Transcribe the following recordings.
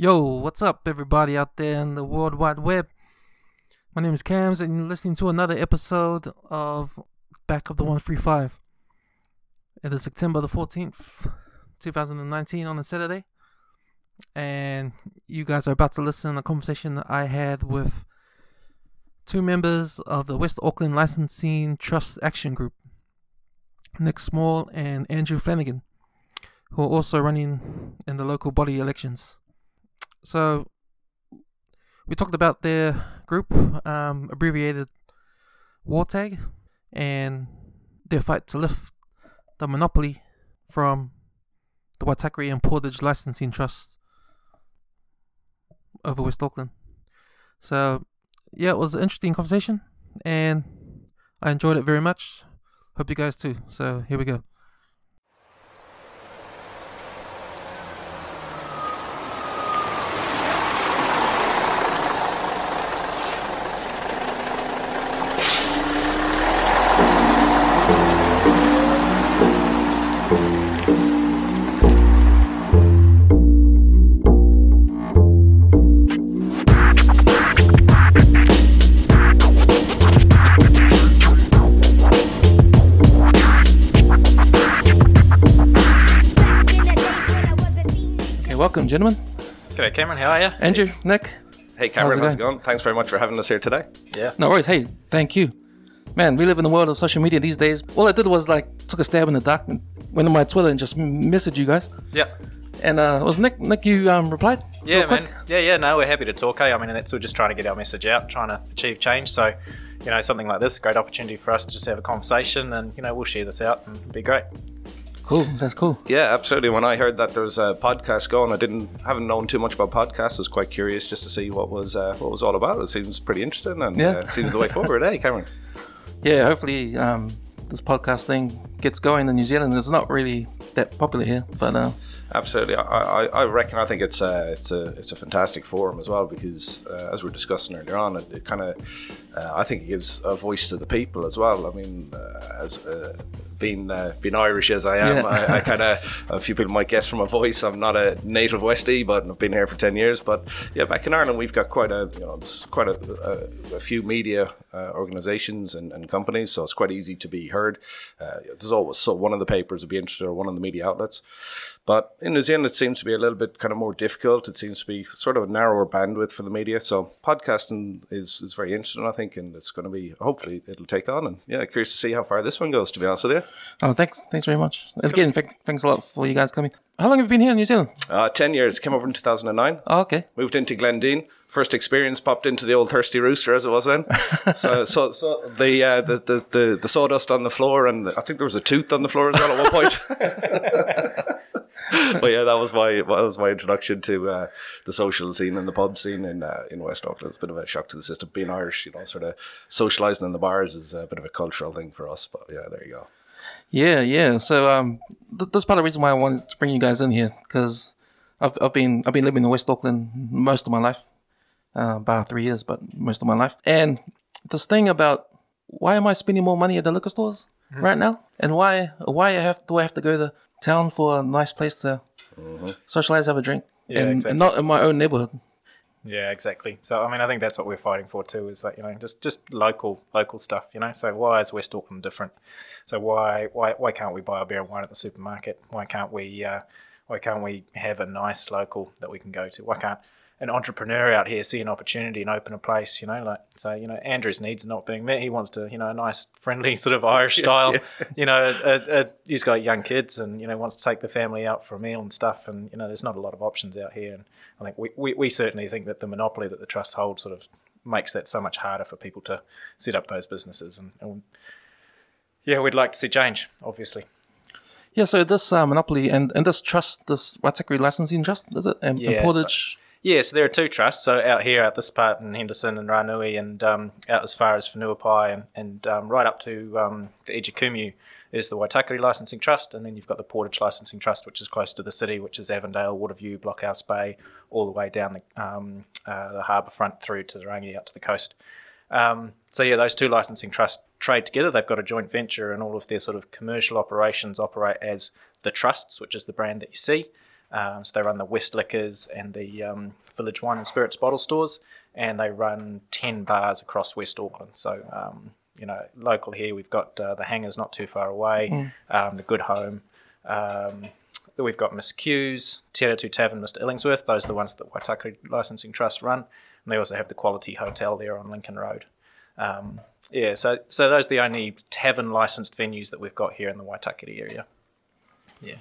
Yo, what's up, everybody out there in the World Wide Web? My name is Cams, and you're listening to another episode of Back of the 135. It is September the 14th, 2019, on a Saturday. And you guys are about to listen to a conversation that I had with two members of the West Auckland Licensing Trust Action Group, Nick Small and Andrew Flanagan, who are also running in the local body elections. So we talked about their group, um, abbreviated WALTAG, and their fight to lift the monopoly from the Waitakere and Portage Licensing Trust over West Auckland. So yeah, it was an interesting conversation, and I enjoyed it very much. Hope you guys too. So here we go. Okay, welcome, gentlemen. G'day, Cameron. How are you? Andrew, Nick. Hey Cameron, How's how's it it going? Thanks very much for having us here today. Yeah. No worries. Hey, thank you. Man, we live in the world of social media these days. All I did was like took a stab in the dark and went on my Twitter and just messaged you guys. Yeah. And uh, it was Nick. Nick, you um, replied. Yeah, real quick? man. Yeah, yeah. No, we're happy to talk. Hey, I mean, that's we're just trying to get our message out, trying to achieve change. So, you know, something like this, great opportunity for us to just have a conversation, and you know, we'll share this out and it'll be great. Cool. That's cool. Yeah, absolutely. When I heard that there was a podcast going, I didn't haven't known too much about podcasts. I was quite curious just to see what was uh, what was all about. It seems pretty interesting and Yeah. uh, it seems the way forward. Hey, Cameron. Yeah. Hopefully, um, this podcast thing gets going in New Zealand. It's not really that popular here, but uh, Absolutely, I, I, I reckon I think it's a it's a it's a fantastic forum as well because uh, as we are discussing earlier on, it, it kind of uh, I think it gives a voice to the people as well. I mean, uh, as uh, being uh, being Irish as I am, Yeah. I, I kind of a few people might guess from my voice I'm not a native Westie, but I've been here for ten years. But yeah, back in Ireland we've got quite a you know quite a, a, a few media uh, organisations and, and companies, so it's quite easy to be heard. Uh, there's always so one of the papers would be interested or one of the media outlets. But in New Zealand, it seems to be a little bit kind of more difficult. It seems to be sort of a narrower bandwidth for the media. So podcasting is, is very interesting, I think, and it's going to be hopefully it'll take on. And yeah, curious to see how far this one goes. To be honest with you, oh, thanks. Thanks very much. Again, th- thanks a lot for you guys coming. How long have you been here in New Zealand? uh, ten years. Came over in two thousand and nine. Oh, okay. Moved into Glendene. First experience popped into the old thirsty rooster as it was then. so, so, so the, uh, the, the the the sawdust on the floor, and I think there was a tooth on the floor as well at one point. but yeah, that was my that was my introduction to uh, the social scene and the pub scene in uh, in West Auckland. It's a bit of a shock to the system. Being Irish, you know, sort of socialising in the bars is a bit of a cultural thing for us. But yeah, there you go. Yeah, yeah. So um, th- that's part of the reason why I wanted to bring you guys in here because I've I've been I've been living in West Auckland most of my life, uh, about three years, but most of my life. And this thing about why am I spending more money at the liquor stores right now, and why why I have do I have to go to town for a nice place to socialize, have a drink, Yeah, and, exactly. and not in my own neighborhood. Yeah, exactly. So, I mean, I think that's what we're fighting for too. Is that you know just just local local stuff. You know, so why is West Auckland different? So why why why can't we buy a beer and wine at the supermarket? Why can't we uh, why can't we have a nice local that we can go to? Why can't an entrepreneur out here see an opportunity and open a place? You know, like so you know Andrew's needs are not being met. He wants to you know a nice friendly sort of Irish style. You know, a, a, he's got young kids and you know wants to take the family out for a meal and stuff. And you know, there's not a lot of options out here. And I think we, we, we certainly think that the monopoly that the trust holds sort of makes that so much harder for people to set up those businesses. And, and yeah, we'd like to see change, obviously. Yeah. So this uh, monopoly and and this trust, this Waitakere licensing trust, is it? And, and Yeah, Portage. Yeah, so there are two trusts. So out here, out this part in Henderson and Ranui, and um, out as far as Whenuapai, and, and um, right up to um, the edge of Kumeu is the Waitakere Licensing Trust, and then you've got the Portage Licensing Trust, which is close to the city, which is Avondale, Waterview, Blockhouse Bay, all the way down the, um, uh, the harbour front through to the Rangi out to the coast. Um, so yeah, those two licensing trusts trade together. They've got a joint venture, and all of their sort of commercial operations operate as the trusts, which is the brand that you see. Um, so they run the West Liquors and the um, Village Wine and Spirits bottle stores, and they run ten bars across West Auckland. So um, you know, local here we've got uh, the Hangers not too far away, um, the Good Home. Um, we've got Miss Q's, Te Two Tavern, Mr. Illingsworth. Those are the ones that Waitakere Licensing Trust run, and they also have the Quality Hotel there on Lincoln Road. Um, yeah, so so those are the only tavern licensed venues that we've got here in the Waitakere area. Yeah.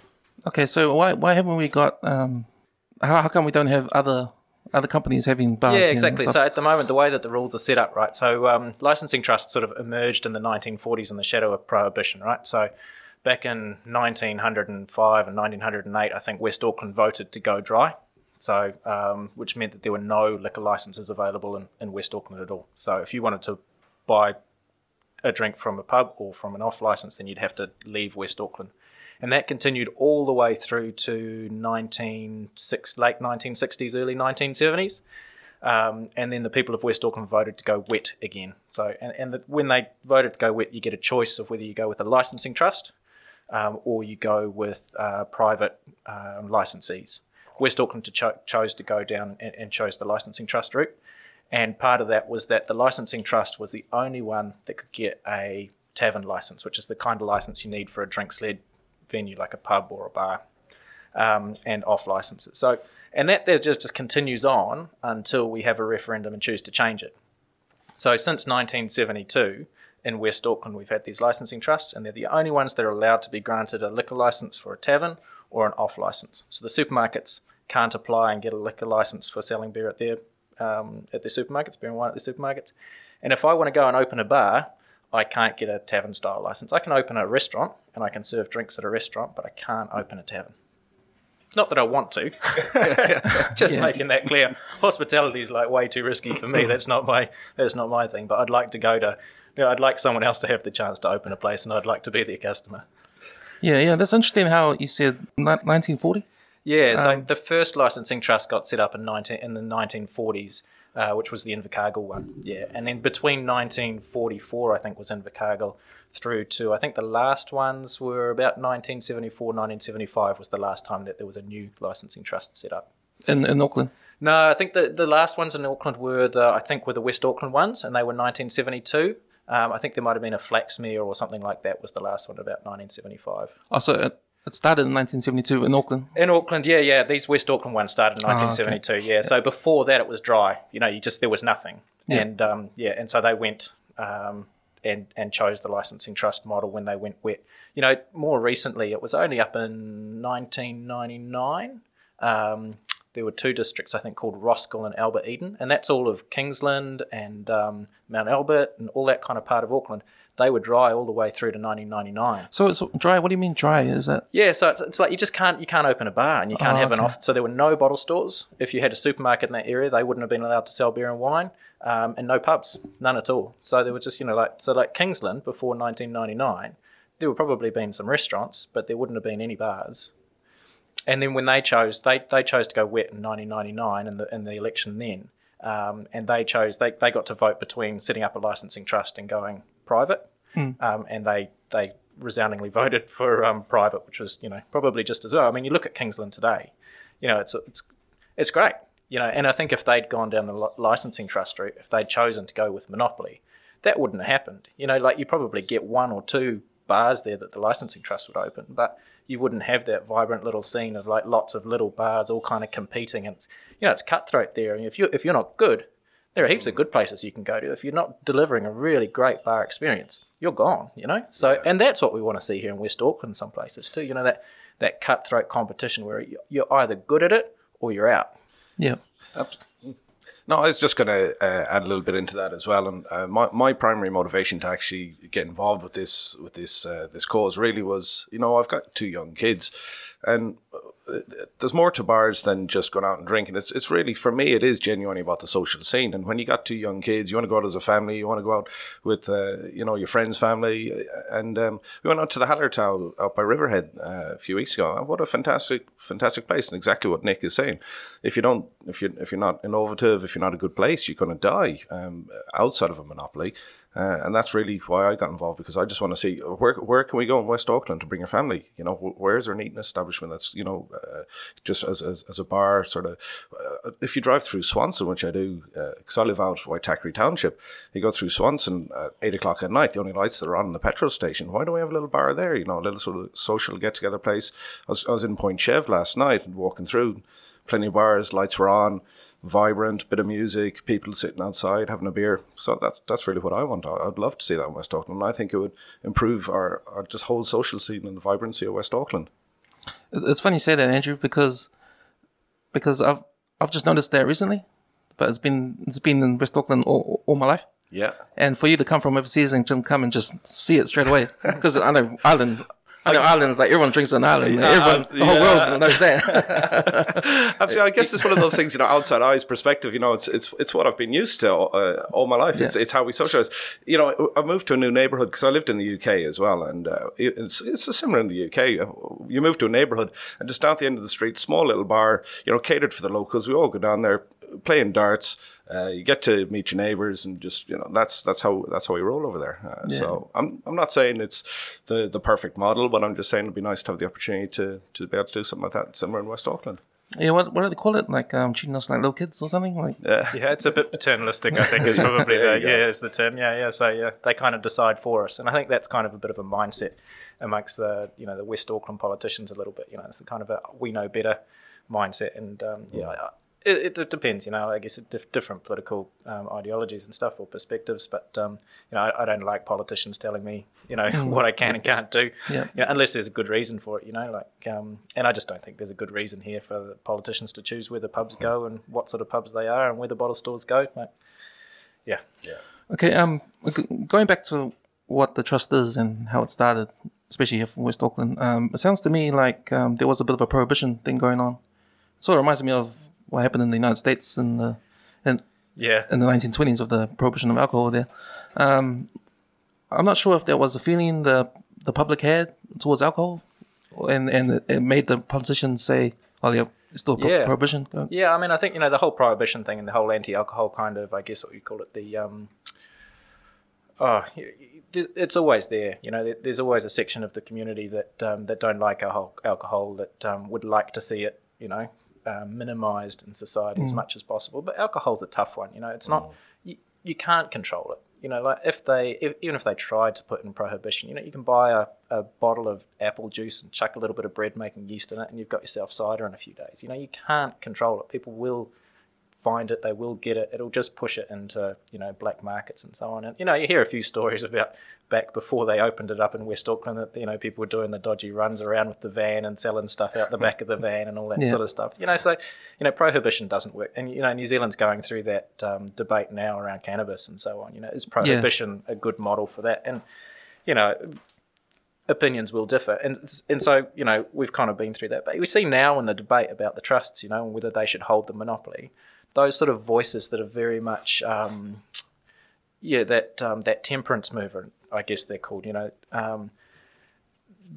Okay, so why why haven't we got? Um, how, how come we don't have other other companies having bars? Yeah, exactly. So at the moment, the way that the rules are set up, right? So um, licensing trusts sort of emerged in the 1940s in the shadow of prohibition, right? So back in 1905 and 1908, I think West Auckland voted to go dry. So, um, which meant that there were no liquor licenses available in, in West Auckland at all. So, if you wanted to buy a drink from a pub or from an off license, then you'd have to leave West Auckland. And that continued all the way through to 1960, late 1960s, early 1970s. Um, and then the people of West Auckland voted to go wet again. So, and, and the, when they voted to go wet, you get a choice of whether you go with a licensing trust um, or you go with uh, private um, licensees. West Auckland cho- chose to go down and, and chose the licensing trust route. And part of that was that the licensing trust was the only one that could get a tavern license, which is the kind of license you need for a drinks led venue like a pub or a bar, um, and off licenses. So, and that just, just continues on until we have a referendum and choose to change it. So, since 1972, in West Auckland, we've had these licensing trusts, and they're the only ones that are allowed to be granted a liquor license for a tavern or an off license. So, the supermarkets can't apply and get a liquor license for selling beer at their um, at their supermarkets, beer and wine at their supermarkets. And if I want to go and open a bar, I can't get a tavern style license. I can open a restaurant and I can serve drinks at a restaurant, but I can't open a tavern. Not that I want to. Just Yeah. making that clear. Hospitality is like way too risky for me. That's not my that's not my thing. But I'd like to go to. You know, I'd like someone else to have the chance to open a place, and I'd like to be their customer. yeah, yeah, that's interesting. How you said 1940. Yeah, so Um, the first licensing trust got set up in 19, in the 1940s, uh, which was the Invercargill one. Yeah, and then between 1944, I think, was Invercargill, through to I think the last ones were about 1974, 1975 was the last time that there was a new licensing trust set up. in, in Auckland. No, I think the the last ones in Auckland were the I think were the West Auckland ones, and they were 1972. Um, I think there might have been a Flaxmere or something like that was the last one about 1975. Also, it, it started in 1972 in Auckland. In Auckland, yeah, yeah. These West Auckland ones started in Oh, okay. 1972. Yeah. So before that, it was dry. You know, you just there was nothing. Yeah. And um, yeah, and so they went um, and and chose the licensing trust model when they went wet. You know, more recently, it was only up in 1999. Um, there were two districts, I think, called Roskill and Albert Eden, and that's all of Kingsland and um, Mount Albert and all that kind of part of Auckland. They were dry all the way through to 1999. So it's dry. What do you mean dry? Is that Yeah, so it's, it's like you just can't you can't open a bar and you can't Oh, have an off. So there were no bottle stores. If you had a supermarket in that area, they wouldn't have been allowed to sell beer and wine, um, and no pubs, none at all. So there was just you know like so like Kingsland before 1999, there would probably been some restaurants, but there wouldn't have been any bars. And then when they chose, they, they chose to go wet in 1999 and the in the election then, um, and they chose they, they got to vote between setting up a licensing trust and going private, um, and they they resoundingly voted for um, private, which was you know probably just as well. I mean, you look at Kingsland today, you know it's it's it's great, you know, and I think if they'd gone down the licensing trust route, if they'd chosen to go with monopoly, that wouldn't have happened. You know, like you probably get one or two bars there that the licensing trust would open, but you wouldn't have that vibrant little scene of like lots of little bars all kind of competing, and it's you know it's cutthroat there. And if you if you're not good, there are heaps of good places you can go to. If you're not delivering a really great bar experience, you're gone. You know, so and that's what we want to see here in West Auckland, some places too. You know that that cutthroat competition where you- you're either good at it or you're out. yeah? No, I was just going to uh, add a little bit into that as well. And uh, my my primary motivation to actually get involved with this with this uh, this cause really was, you know, I've got two young kids, and uh, there's more to bars than just going out and drinking. It's it's really for me, it is genuinely about the social scene. And when you got two young kids, you want to go out as a family, you want to go out with uh, you know your friends' family. And um, we went out to the Hallertau out by Riverhead uh, a few weeks ago. What a fantastic fantastic place, and exactly what Nick is saying. If you don't, if you if you're not innovative, if you're not a good place, you're going to die um, outside of a monopoly. Uh, and that's really why I got involved because I just want to see uh, where where can we go in West Auckland to bring your family. You know, where is there an eating establishment that's you know uh, just as, as, as a bar sort of. Uh, if you drive through Swanson, which I do, because I live out Waitakere Township, you go through Swanson at eight o'clock at night. The only lights that are on in the petrol station. Why don't we have a little bar there? You know, a little sort of social get together place. I was, I was in Point Chev last night and walking through, plenty of bars, lights were on vibrant, bit of music, people sitting outside having a beer. So that's that's really what I want. I'd love to see that in West Auckland. I think it would improve our, our just whole social scene and the vibrancy of West Auckland. It's funny you say that, Andrew, because because I've I've just noticed that recently, but it's been it's been in West Auckland all, all my life. Yeah. And for you to come from overseas and come and just see it straight away, because I know Ireland I know Ireland's like everyone drinks on Ireland. Yeah, everyone, the whole yeah. world knows that. Absolutely, I guess it's one of those things, you know, outside eyes perspective. You know, it's it's it's what I've been used to uh, all my life. It's yeah. it's how we socialize. You know, I moved to a new neighborhood because I lived in the UK as well, and uh, it's it's similar in the UK. You move to a neighborhood, and just down at the end of the street, small little bar, you know, catered for the locals. We all go down there playing darts. Uh, you get to meet your neighbors and just you know that's that's how that's how we roll over there. Uh, yeah. So I'm I'm not saying it's the the perfect model, but I'm just saying it'd be nice to have the opportunity to to be able to do something like that somewhere in West Auckland. Yeah, what what do they call it? Like um, treating us like little kids or something? Like yeah, yeah, it's a bit paternalistic. I think is probably the yeah is the term. Yeah, yeah. So yeah, they kind of decide for us, and I think that's kind of a bit of a mindset amongst the you know the West Auckland politicians a little bit. You know, it's the kind of a we know better mindset, and um, yeah, it, it, depends, you know. I guess it different political um, ideologies and stuff or perspectives, but um, you know, I, I, don't like politicians telling me, you know, what I can and can't do, yeah. You know, unless there's a good reason for it, you know. Like, um, and I just don't think there's a good reason here for the politicians to choose where the pubs go and what sort of pubs they are and where the bottle stores go. Like, yeah, yeah. Okay, um, going back to what the trust is and how it started, especially here from West Auckland, um, it sounds to me like um, there was a bit of a prohibition thing going on. It sort of reminds me of what happened in the United States in the in, yeah in the 1920s of the prohibition of alcohol there. Um, I'm not sure if there was a feeling the the public had towards alcohol, and and it made the politicians say, "Oh, yeah, it's still pro- yeah. prohibition." Yeah, I mean, I think you know the whole prohibition thing and the whole anti-alcohol kind of, I guess, what you call it, the um, oh, it's always there. You know, there's always a section of the community that um, that don't like alcohol, alcohol that um, would like to see it, you know, um, minimized in society mm. as much as possible. But alcohol's a tough one. You know, it's not mm. you, you can't control it. You know, like if they if, even if they tried to put in prohibition, you know, you can buy a, a bottle of apple juice and chuck a little bit of bread making yeast in it, and you've got yourself cider in a few days. You know, you can't control it. People will find it, they will get it. It'll just push it into you know black markets and so on. And you know, you hear a few stories about back before they opened it up in West Auckland that you know people were doing the dodgy runs around with the van and selling stuff out the back of the van and all that yeah. sort of stuff. You know, so you know prohibition doesn't work, and you know New Zealand's going through that um, debate now around cannabis and so on. You know, is prohibition yeah. a good model for that? And you know. Opinions will differ, and and so you know we've kind of been through that. But we see now in the debate about the trusts, you know, and whether they should hold the monopoly, those sort of voices that are very much um, yeah, that um, that temperance movement, I guess they're called. You know, um,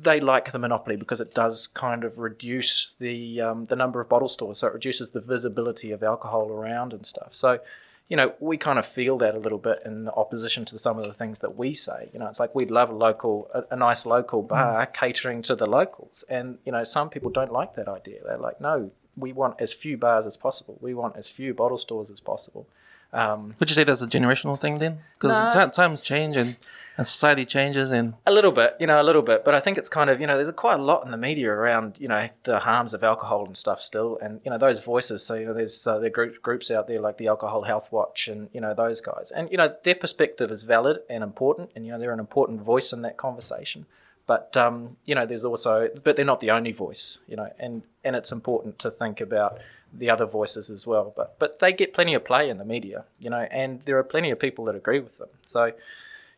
they like the monopoly because it does kind of reduce the um, the number of bottle stores, so it reduces the visibility of alcohol around and stuff. So, you know, we kind of feel that a little bit in opposition to some of the things that we say. You know, it's like we'd love a local, a, a nice local bar mm. catering to the locals, and you know, some people don't like that idea. They're like, no, we want as few bars as possible. We want as few bottle stores as possible. Um, Would you say that's a generational thing then? Because times change and, and society changes and a little bit, you know, a little bit. But I think it's kind of you know, there's quite a lot in the media around you know the harms of alcohol and stuff still, and you know those voices. So you know, there's uh, there group, groups out there like the Alcohol Health Watch and you know those guys, and you know their perspective is valid and important, and you know they're an important voice in that conversation. But um, you know, there's also, but they're not the only voice, you know, and and it's important to think about the other voices as well. But but they get plenty of play in the media, you know, and there are plenty of people that agree with them. So,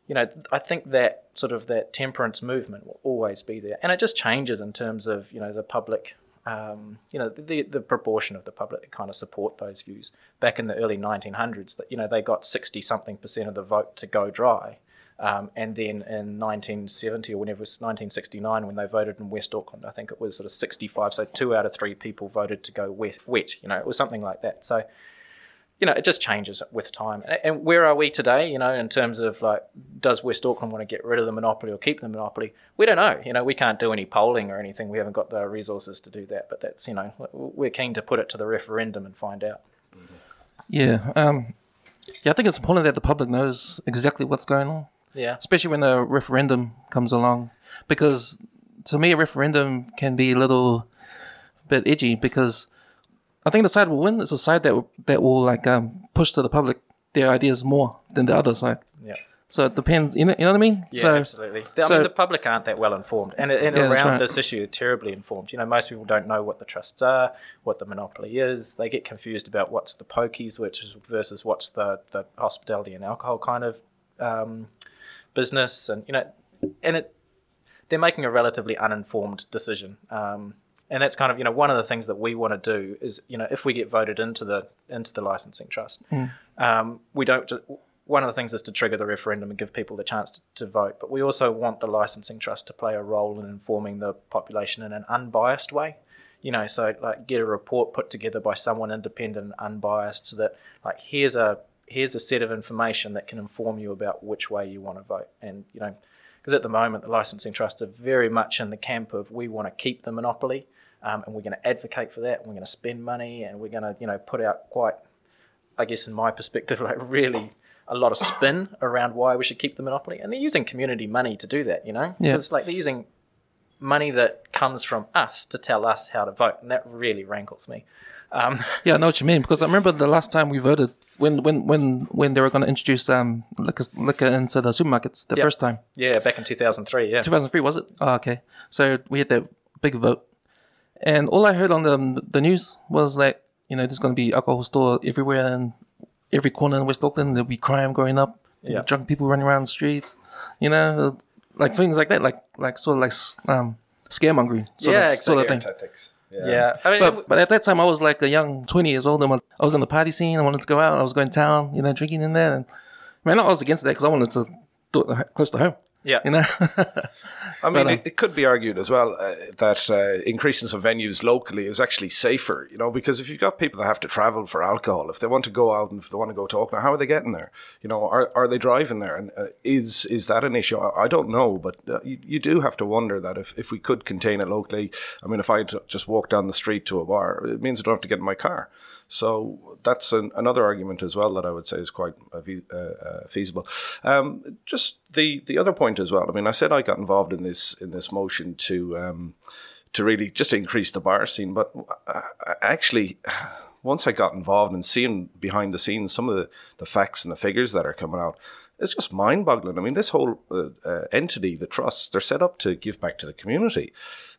you know, I think that sort of that temperance movement will always be there, and it just changes in terms of you know the public. Um, you know the the proportion of the public that kind of support those views. Back in the early 1900s, that you know they got 60 something percent of the vote to go dry, um, and then in 1970 or whenever it was 1969, when they voted in West Auckland, I think it was sort of 65. So two out of three people voted to go wet. wet you know, it was something like that. So, you know, it just changes with time. And, and where are we today? You know, in terms of like, does West Auckland want to get rid of the monopoly or keep the monopoly? We don't know. You know, we can't do any polling or anything. We haven't got the resources to do that. But that's you know, we're keen to put it to the referendum and find out. Yeah. Um, yeah, I think it's important that the public knows exactly what's going on, Yeah. especially when the referendum comes along, because to me, a referendum can be a little bit edgy because I think the side will win is the side that will- that will like um, push to the public their ideas more than the other side. Yeah. So it depends. You know, you know what I mean? Yeah, so, absolutely. I so- mean, the public aren't that well informed, and, and Yeah, around right. this issue, terribly informed. You know, most people don't know what the trusts are, what the monopoly is. They get confused about what's the pokies, which is versus what's the the hospitality and alcohol kind of um, business, and you know, and it they're making a relatively uninformed decision. Um, and that's kind of you know one of the things that we want to do is you know if we get voted into the into the licensing trust, um, we don't. One of the things is to trigger the referendum and give people the chance to, to vote, but we also want the licensing trust to play a role in informing the population in an unbiased way. You know, so like get a report put together by someone independent and unbiased, so that like here's a here's a set of information that can inform you about which way you want to vote, and you know, because at the moment the licensing trusts are very much in the camp of we want to keep the monopoly, um, and we're going to advocate for that, and we're going to spend money, and we're going to you know put out quite I guess in my perspective, like really a lot of spin around why we should keep the monopoly, and they're using community money to do that. You know, Yeah. so it's like they're using money that comes from us to tell us how to vote, and that really rankles me. Um, Yeah, I know what you mean because I remember the last time we voted when when when when they were going to introduce um liquor, liquor into the supermarkets the Yep. first time. yeah, back in two thousand three, yeah, 2003 was it? Oh, okay. So we had that big vote, and all I heard on the the news was that you know there's going to be alcohol store everywhere and every corner in West Auckland. There'll be crime going up. Yeah. drunk people running around the streets. You know, like things like that, like like sort of like um scaremongering. Sort Yeah, of, sort of exactly. thing. Tactics. yeah. I mean, But, but at that time, I was like a young 20 years old. And I was in the party scene. I wanted to go out. I was going to town, you know, drinking in there. And man, I was against that because I wanted to do it close to home, yeah, you know? I mean, But, uh, it, it could be argued as well uh, that uh, increasing some venues locally is actually safer, you know, because if you've got people that have to travel for alcohol, if they want to go out and if they want to go to Auckland, how are they getting there? You know, are, are they driving there? And uh, is is that an issue? I, I don't know, but uh, you, you do have to wonder that if, if we could contain it locally, I mean, if I just walk down the street to a bar, it means I don't have to get in my car. So that's an, another argument as well that I would say is quite uh, uh, uh, feasible. Um, just the the other point as well. I mean, I said I got involved in this in this motion to um, to really just increase the bar scene, but actually. Once I got involved and seeing behind the scenes some of the, the facts and the figures that are coming out, it's just mind boggling. I mean, this whole uh, uh, entity, the trusts, they're set up to give back to the community.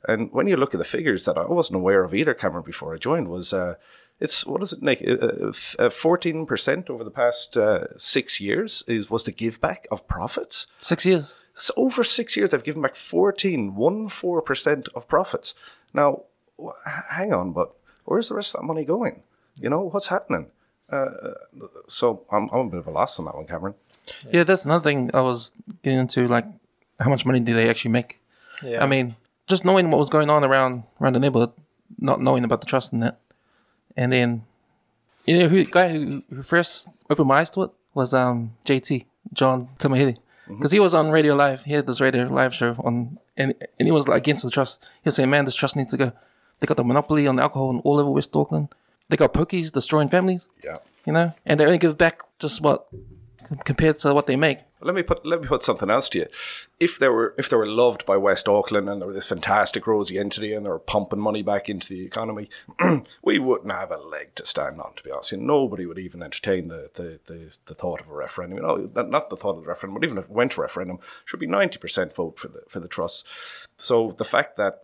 And when you look at the figures that I wasn't aware of either, Cameron, before I joined, was uh, it's what does it make? Fourteen percent over the past uh, six years is was the give back of profits. Six years. So over six years, they've given back 14, one four percent of profits. Now, wh- hang on, but where's the rest of that money going? You know what's happening? Uh, so I'm, I'm a bit of a loss on that one, Cameron. Yeah, that's another thing I was getting into. Like, how much money do they actually make? yeah. I mean, just knowing what was going on around around the neighborhood, not knowing about the trust in that, and then, you know, who guy who, who first opened my eyes to it was um JT John Tamihere, because he was on Radio Live. He had this Radio Live show on, and and he was like against the trust. He was saying, "Man, this trust needs to go. They got the monopoly on alcohol in all over West Auckland. They got pokies destroying families. Yeah. You know, and they only give back just what compared to what they make. Let me put let me put something else to you. If they were if they were loved by West Auckland and they were this fantastic rosy entity and they were pumping money back into the economy, we wouldn't have a leg to stand on. To be honest, you know, nobody would even entertain the, the, the, the thought of a referendum. You know, not- the thought of the referendum, but even if it went to referendum, should be ninety percent vote for the for the trust. So the fact that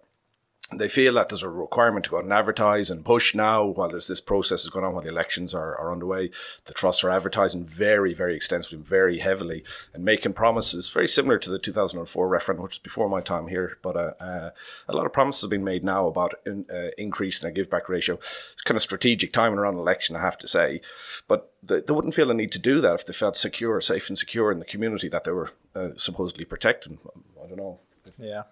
they feel that there's a requirement to go out and advertise and push now while there's this process is going on while the elections are, are underway. The trusts are advertising very, very extensively, very heavily, and making promises very similar to the 2004 referendum, which was before my time here. But uh, uh, a lot of promises have been made now about in, uh, increasing a give back ratio. It's kind of strategic timing around election, I have to say. But they, they wouldn't feel a need to do that if they felt secure, safe, and secure in the community that they were uh, supposedly protecting. I don't know. Yeah.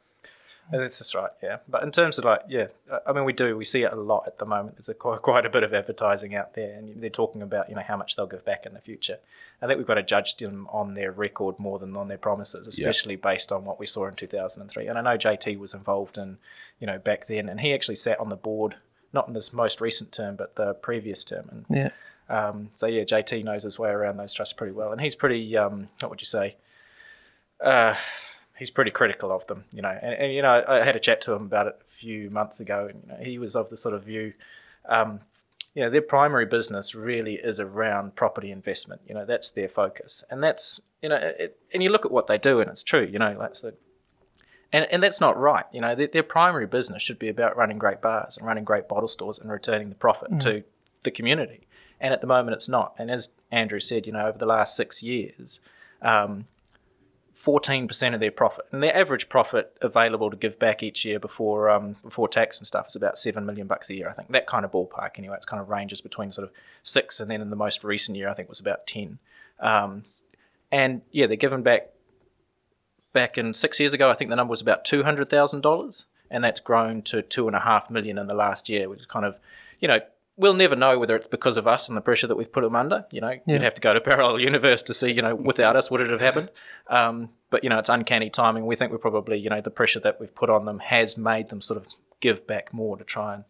That's just right, yeah. But in terms of like, yeah, I mean, we do we see it a lot at the moment. There's a, quite, quite a bit of advertising out there, and they're talking about you know how much they'll give back in the future. I think we've got to judge them on their record more than on their promises, especially based on what we saw in 2003. And I know JT was involved in, you know, back then, and he actually sat on the board, not in this most recent term, but the previous term, and Yeah. um, so yeah, JT knows his way around those trusts pretty well, and he's pretty. Um, what would you say? Uh, he's pretty critical of them, you know. And, and you know, I had a chat to him about it a few months ago, and you know, he was of the sort of view. Um, you know, their primary business really is around property investment. You know, that's their focus, and that's you know, it, and you look at what they do, and it's true. You know, that's the and, and that's not right. You know, their, their primary business should be about running great bars and running great bottle stores and returning the profit to the community. And at the moment, it's not. And as Andrew said, you know, over the last six years, um, 14% of their profit, and their average profit available to give back each year before um, before tax and stuff is about seven million bucks a year. I think that kind of ballpark anyway. It's kind of ranges between sort of six, and then in the most recent year, I think it was about ten. Um, and yeah, they're giving back back in six years ago, I think the number was about two hundred thousand dollars, and that's grown to two and a half million in the last year, which is kind of, you know, we'll never know whether it's because of us and the pressure that we've put them under. You know, you'd have to go to parallel universe to see, you know, without us, would it have happened? Um, but you know, it's uncanny timing. We think we're probably, you know, the pressure that we've put on them has made them sort of give back more to try and,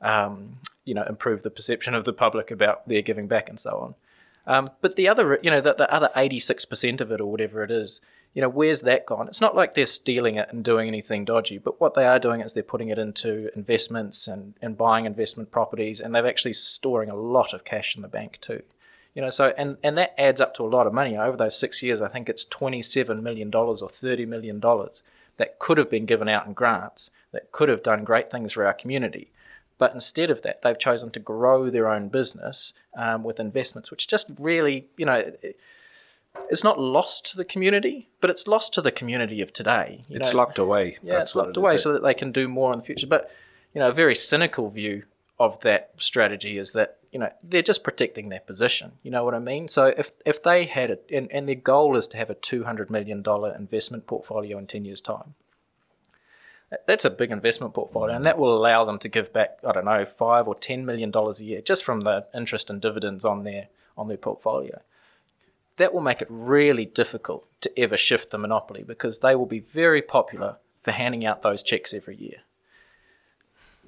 um, you know, improve the perception of the public about their giving back and so on. Um, but the other, you know, the, the other 86% of it or whatever it is, you know, where's that gone? It's not like they're stealing it and doing anything dodgy, but what they are doing is they're putting it into investments and, and buying investment properties, and they're actually storing a lot of cash in the bank too. You know, so and, and that adds up to a lot of money. Over those six years, I think it's $27 million or $30 million that could have been given out in grants, that could have done great things for our community. But instead of that, they've chosen to grow their own business um, with investments, which just really, you know, it- it's not lost to the community, but it's lost to the community of today. You It's know? locked away. Yeah, That's it's locked it away is, so that they can do more in the future. But you know, a very cynical view of that strategy is that you know they're just protecting their position. You know what I mean? So if if they had it, and, and their goal is to have a two hundred million dollar investment portfolio in ten years' time. That's a big investment portfolio, and that will allow them to give back, I don't know, five or ten million dollars a year just from the interest and dividends on their on their portfolio that will make it really difficult to ever shift the monopoly because they will be very popular for handing out those checks every year.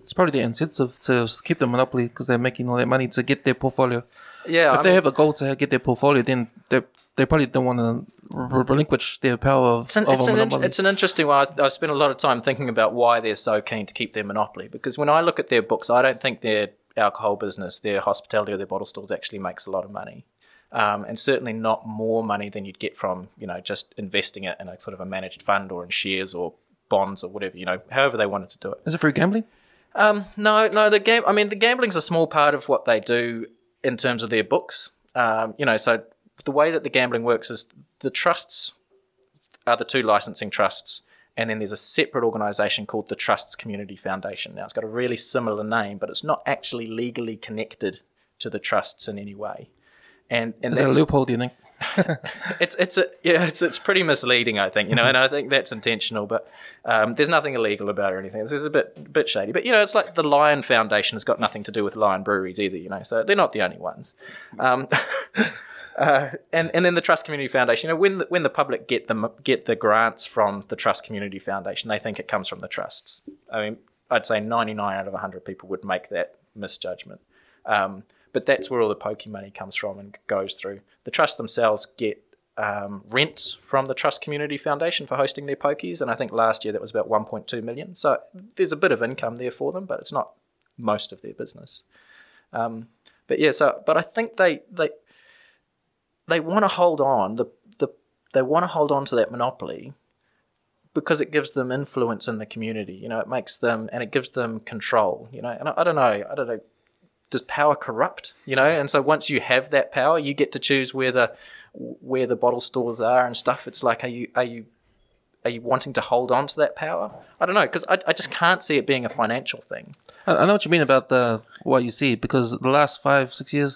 It's probably the incentive to keep the monopoly because they're making all that money to get their portfolio. Yeah, if I they mean, have a goal to get their portfolio, then they they probably don't want to relinquish their power of, it's an, of it's, a an, in- it's an interesting one. I- I've spent a lot of time thinking about why they're so keen to keep their monopoly because when I look at their books, I don't think their alcohol business, their hospitality, or their bottle stores actually makes a lot of money. Um, and certainly not more money than you'd get from you know just investing it in a sort of a managed fund or in shares or bonds or whatever you know however they wanted to do it. Is it for gambling? Um, no, no. The game. I mean, the gambling's a small part of what they do in terms of their books. Um, you know, so the way that the gambling works is the trusts are the two licensing trusts, and then there's a separate organisation called the Trusts Community Foundation. Now, it's got a really similar name, but it's not actually legally connected to the trusts in any way. And and Is that a loophole? Do you think? it's it's a yeah it's it's pretty misleading I think you know and I think that's intentional but um, there's nothing illegal about it or anything it's, it's a bit bit shady but you know it's like the Lion Foundation has got nothing to do with Lion breweries either you know so they're not the only ones um, uh, and and then the Trust Community Foundation you know when the, when the public get the get the grants from the Trust Community Foundation they think it comes from the trusts I mean I'd say 99 out of 100 people would make that misjudgment um, but that's where all the pokey money comes from and goes through. The trust themselves get um, rents from the Trust Community Foundation for hosting their pokies, and I think last year that was about 1.2 million. So there's a bit of income there for them, but it's not most of their business. Um, but yeah, so but I think they they they want to hold on the the they want to hold on to that monopoly because it gives them influence in the community. You know, it makes them and it gives them control. You know, and I, I don't know, I don't know does power corrupt you know and so once you have that power you get to choose where the where the bottle stores are and stuff it's like are you are you are you wanting to hold on to that power i don't know because I, I just can't see it being a financial thing I, I know what you mean about the what you see because the last five six years,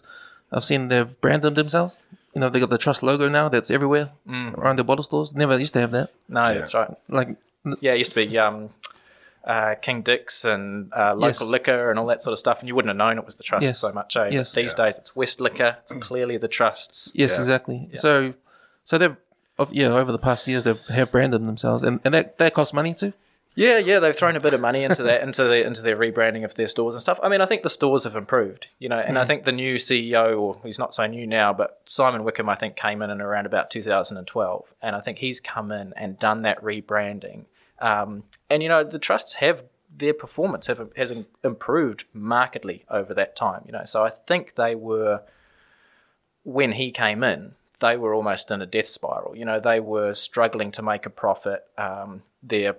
I've seen they've branded themselves. You know, they got the trust logo now that's everywhere Mm. around their bottle stores. Never used to have that. no that's right Like, yeah it used to be um uh, King Dick's and uh, local Yes. liquor and all that sort of stuff, and you wouldn't have known it was the trust Yes. so much. Eh? Yes. These days, it's West Liquor. It's clearly the trusts. Yes, Yeah. exactly. So, so they've, yeah, over the past years they've have branded themselves, and, and that that costs money too. Yeah, yeah, they've thrown a bit of money into that, into the into their rebranding of their stores and stuff. I mean, I think the stores have improved, you know, and I think the new CEO, or he's not so new now, but Simon Wickham, I think, came in in around about 2012, and I think he's come in and done that rebranding. Um, and you know, the trusts have their performance have has improved markedly over that time, you know. So I think they were when he came in, they were almost in a death spiral. You know, they were struggling to make a profit. Um, their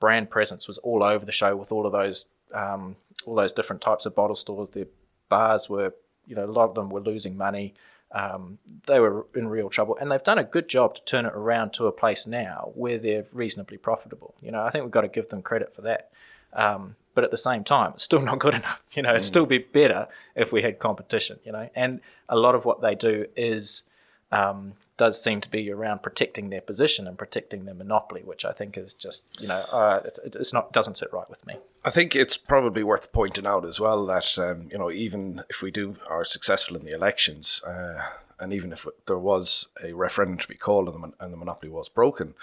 brand presence was all over the show with all of those um, all those different types of bottle stores. Their bars were, you know, a lot of them were losing money. Um, they were in real trouble, and they've done a good job to turn it around to a place now where they're reasonably profitable. You know, I think we've got to give them credit for that. Um, but at the same time, it's still not good enough. You know, it'd still be better if we had competition. You know, and a lot of what they do is um, does seem to be around protecting their position and protecting their monopoly, which I think is just you know uh, it's, it's not doesn't sit right with me. I think it's probably worth pointing out as well that um, you know even if we do are successful in the elections, uh, and even if there was a referendum to be called and the, mon- and the monopoly was broken,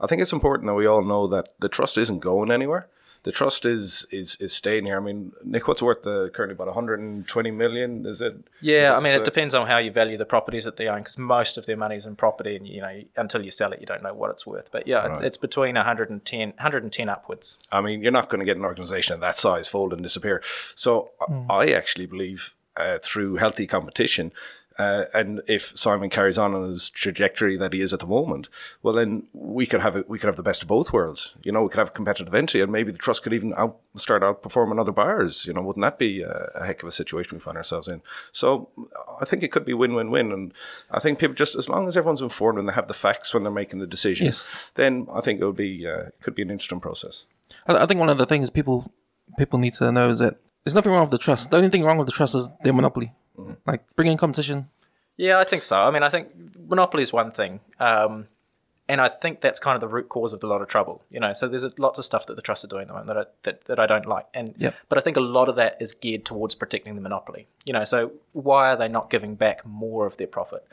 I think it's important that we all know that the trust isn't going anywhere. The trust is is is staying here. I mean, Nick, what's worth the currently about 120 million? Is it? Yeah, is I mean, uh, it depends on how you value the properties that they own, because most of their money is in property, and you know, until you sell it, you don't know what it's worth. But yeah, it's, Right. it's between 110, 110 upwards. I mean, you're not going to get an organization of that size fold and disappear. So I I actually believe uh, through healthy competition, uh, and if Simon carries on on his trajectory that he is at the moment, well, then we could have it. We could have the best of both worlds. You know, we could have competitive entry, and maybe the trust could even out, start outperforming other bars. You know, wouldn't that be a, a heck of a situation we find ourselves in? So I think it could be win-win-win, and I think people just as long as everyone's informed and they have the facts when they're making the decision, Yes. then I think it would be uh, could be an interesting process. I, I think one of the things people people need to know is that there's nothing wrong with the trust. The only thing wrong with the trust is their monopoly. Like bringing competition. Yeah, I think so. I mean, I think monopoly is one thing, um, and I think that's kind of the root cause of a lot of trouble. You know, so there's lots of stuff that the trusts are doing at the moment that I, that, that I don't like, and Yep. but I think a lot of that is geared towards protecting the monopoly. You know, so why are they not giving back more of their profit?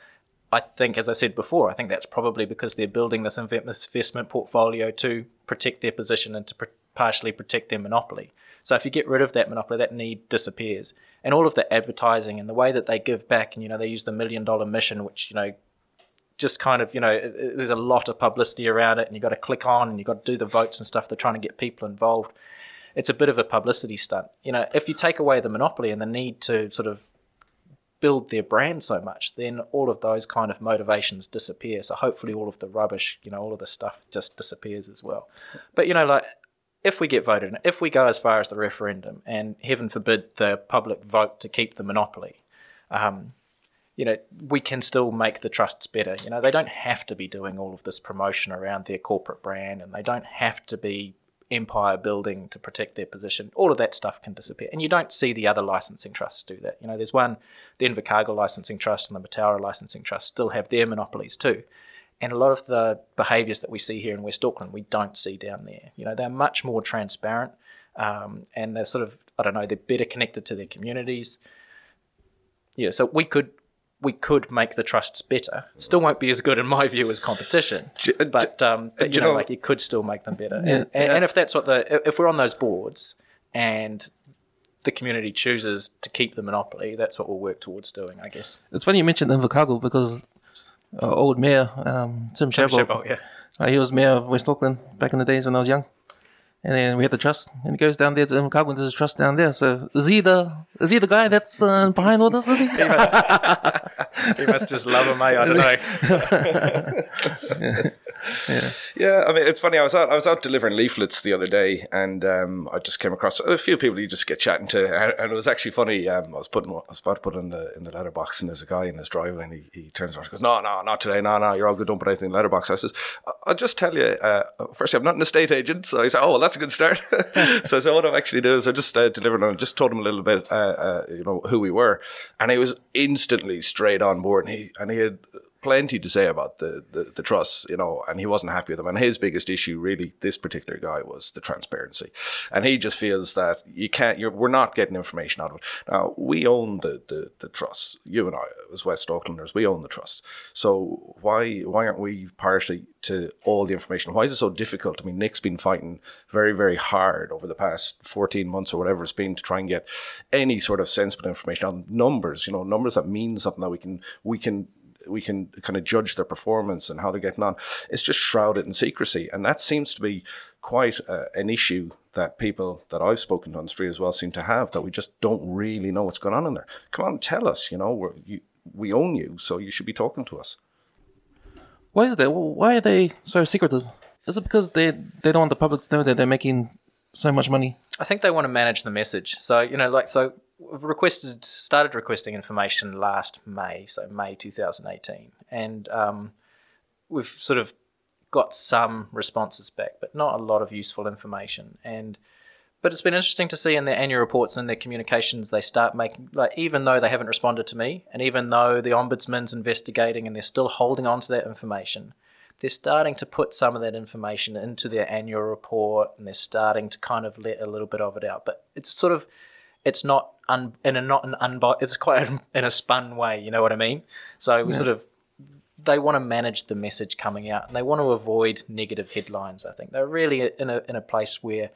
I think, as I said before, I think that's probably because they're building this investment portfolio to protect their position and to pr- partially protect their monopoly. So if you get rid of that monopoly, that need disappears, and all of the advertising and the way that they give back, and you know they use the million dollar mission, which you know just kind of you know there's a lot of publicity around it, and you got to click on and you got to do the votes and stuff. They're trying to get people involved. It's a bit of a publicity stunt. You know, if you take away the monopoly and the need to sort of build their brand so much, then all of those kind of motivations disappear. So hopefully all of the rubbish, you know, all of the stuff just disappears as well. But you know, like if we get voted if we go as far as the referendum, and heaven forbid the public vote to keep the monopoly, um, you know, we can still make the trusts better. You know, they don't have to be doing all of this promotion around their corporate brand, and they don't have to be empire building to protect their position. All of that stuff can disappear, and you don't see the other licensing trusts do that. You know, there's one, the Invercargill Licensing Trust and the Mataura Licensing Trust still have their monopolies too. And a lot of the behaviours that we see here in West Auckland, we don't see down there. You know, they're much more transparent, um, and they're sort of, I don't know, they're better connected to their communities. Yeah, so we could we could make the trusts better. Still won't be as good in my view as competition, uh, but um, but you know, like you could still make them better. Yeah, and, and, and if that's what the if we're on those boards and the community chooses to keep the monopoly, that's what we'll work towards doing, I guess. It's funny you mentioned the Invercargill because uh, old mayor um, Tim, Tim Shadbolt, Shadbolt, yeah. uh, he was mayor of West Auckland back in the days when I was young. And then we had the trust, and he goes down there to and there's a trust down there. So is he the is he the guy that's uh, behind all this? Is he? You must just love him, mate. I don't know. Yeah, yeah, I mean, it's funny. I was out, I was out delivering leaflets the other day, and um, I just came across a few people you just get chatting to, and, and it was actually funny. Um, I was putting, I was about to put in the in the letterbox, and there's a guy in his driveway, and he, he turns around and goes, "No, no, not today. No, no, you're all good. Don't put anything in the letterbox." I says, "I- "I'll just tell you. Uh, firstly, I'm not an estate agent." So I said, "Oh, well, that's a good start." so I said, "What I'm actually doing is I just uh, delivered on, just told him a little bit, uh, uh, you know, who we were, and he was instantly straight on board, and he and he had." Plenty to say about the, the, the trusts, you know, and he wasn't happy with them. And his biggest issue, really, this particular guy was the transparency. And he just feels that you can't, you're, we're not getting information out of it. Now, we own the, the, the trusts. You and I, as West Aucklanders, we own the trust. So why, why aren't we party to all the information? Why is it so difficult? I mean, Nick's been fighting very, very hard over the past 14 months or whatever it's been to try and get any sort of sensible information on numbers, you know, numbers that mean something that we can, we can we can kind of judge their performance and how they're getting on. It's just shrouded in secrecy, and that seems to be quite uh, an issue that people that I've spoken to on the street as well seem to have. That we just don't really know what's going on in there. Come on, tell us. You know, we're, you, we own you, so you should be talking to us. Why is that? Why are they so secretive? Is it because they they don't want the public to know that they're making so much money? I think they want to manage the message. So you know, like so we've requested started requesting information last May, so May 2018, and um, we've sort of got some responses back, but not a lot of useful information. And but it's been interesting to see in their annual reports and in their communications they start making like even though they haven't responded to me, and even though the ombudsman's investigating and they're still holding on to that information. They're starting to put some of that information into their annual report and they're starting to kind of let a little bit of it out. But it's sort of it's not un, in a not an unbi- it's quite in a spun way you know what i mean? So we yeah. sort of they want to manage the message coming out and they want to avoid negative headlines i think. They're really in a in a place where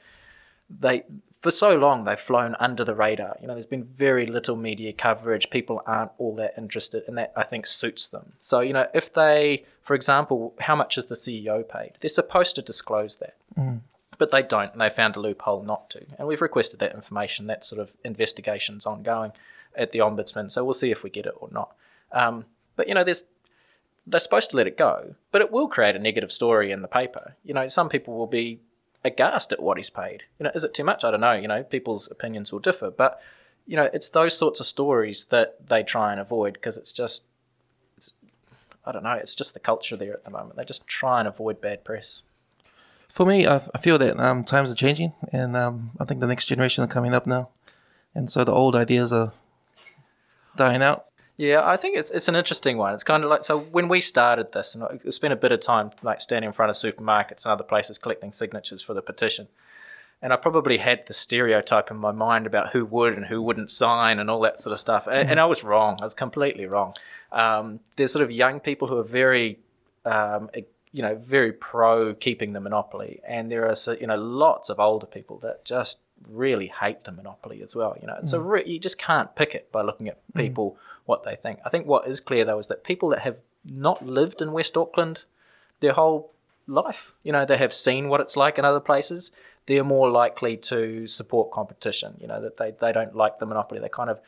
they for so long they've flown under the radar. You know there's been very little media coverage. People aren't all that interested and that i think suits them. So you know if they for example how much is the ceo paid? They're supposed to disclose that. Mm but they don't, and they found a loophole not to. And we've requested that information. That sort of investigation's ongoing at the ombudsman, so we'll see if we get it or not. Um, but you know, there's they're supposed to let it go, but it will create a negative story in the paper. You know, some people will be aghast at what he's paid. You know, is it too much? I don't know. You know, people's opinions will differ, but you know, it's those sorts of stories that they try and avoid because it's just, it's, I don't know, it's just the culture there at the moment. They just try and avoid bad press for me, I, I feel that um, times are changing, and um, I think the next generation are coming up now, and so the old ideas are dying out. Yeah, I think it's it's an interesting one. It's kind of like so when we started this, and I spent a bit of time like standing in front of supermarkets and other places collecting signatures for the petition, and I probably had the stereotype in my mind about who would and who wouldn't sign and all that sort of stuff, and, mm. and I was wrong. I was completely wrong. Um, there's sort of young people who are very um, you know, very pro keeping the monopoly, and there are you know lots of older people that just really hate the monopoly as well. You know, mm. so re- you just can't pick it by looking at mm. people mm. what they think. I think what is clear though is that people that have not lived in West Auckland their whole life, you know, they have seen what it's like in other places. They're more likely to support competition. You know, that they they don't like the monopoly. They kind of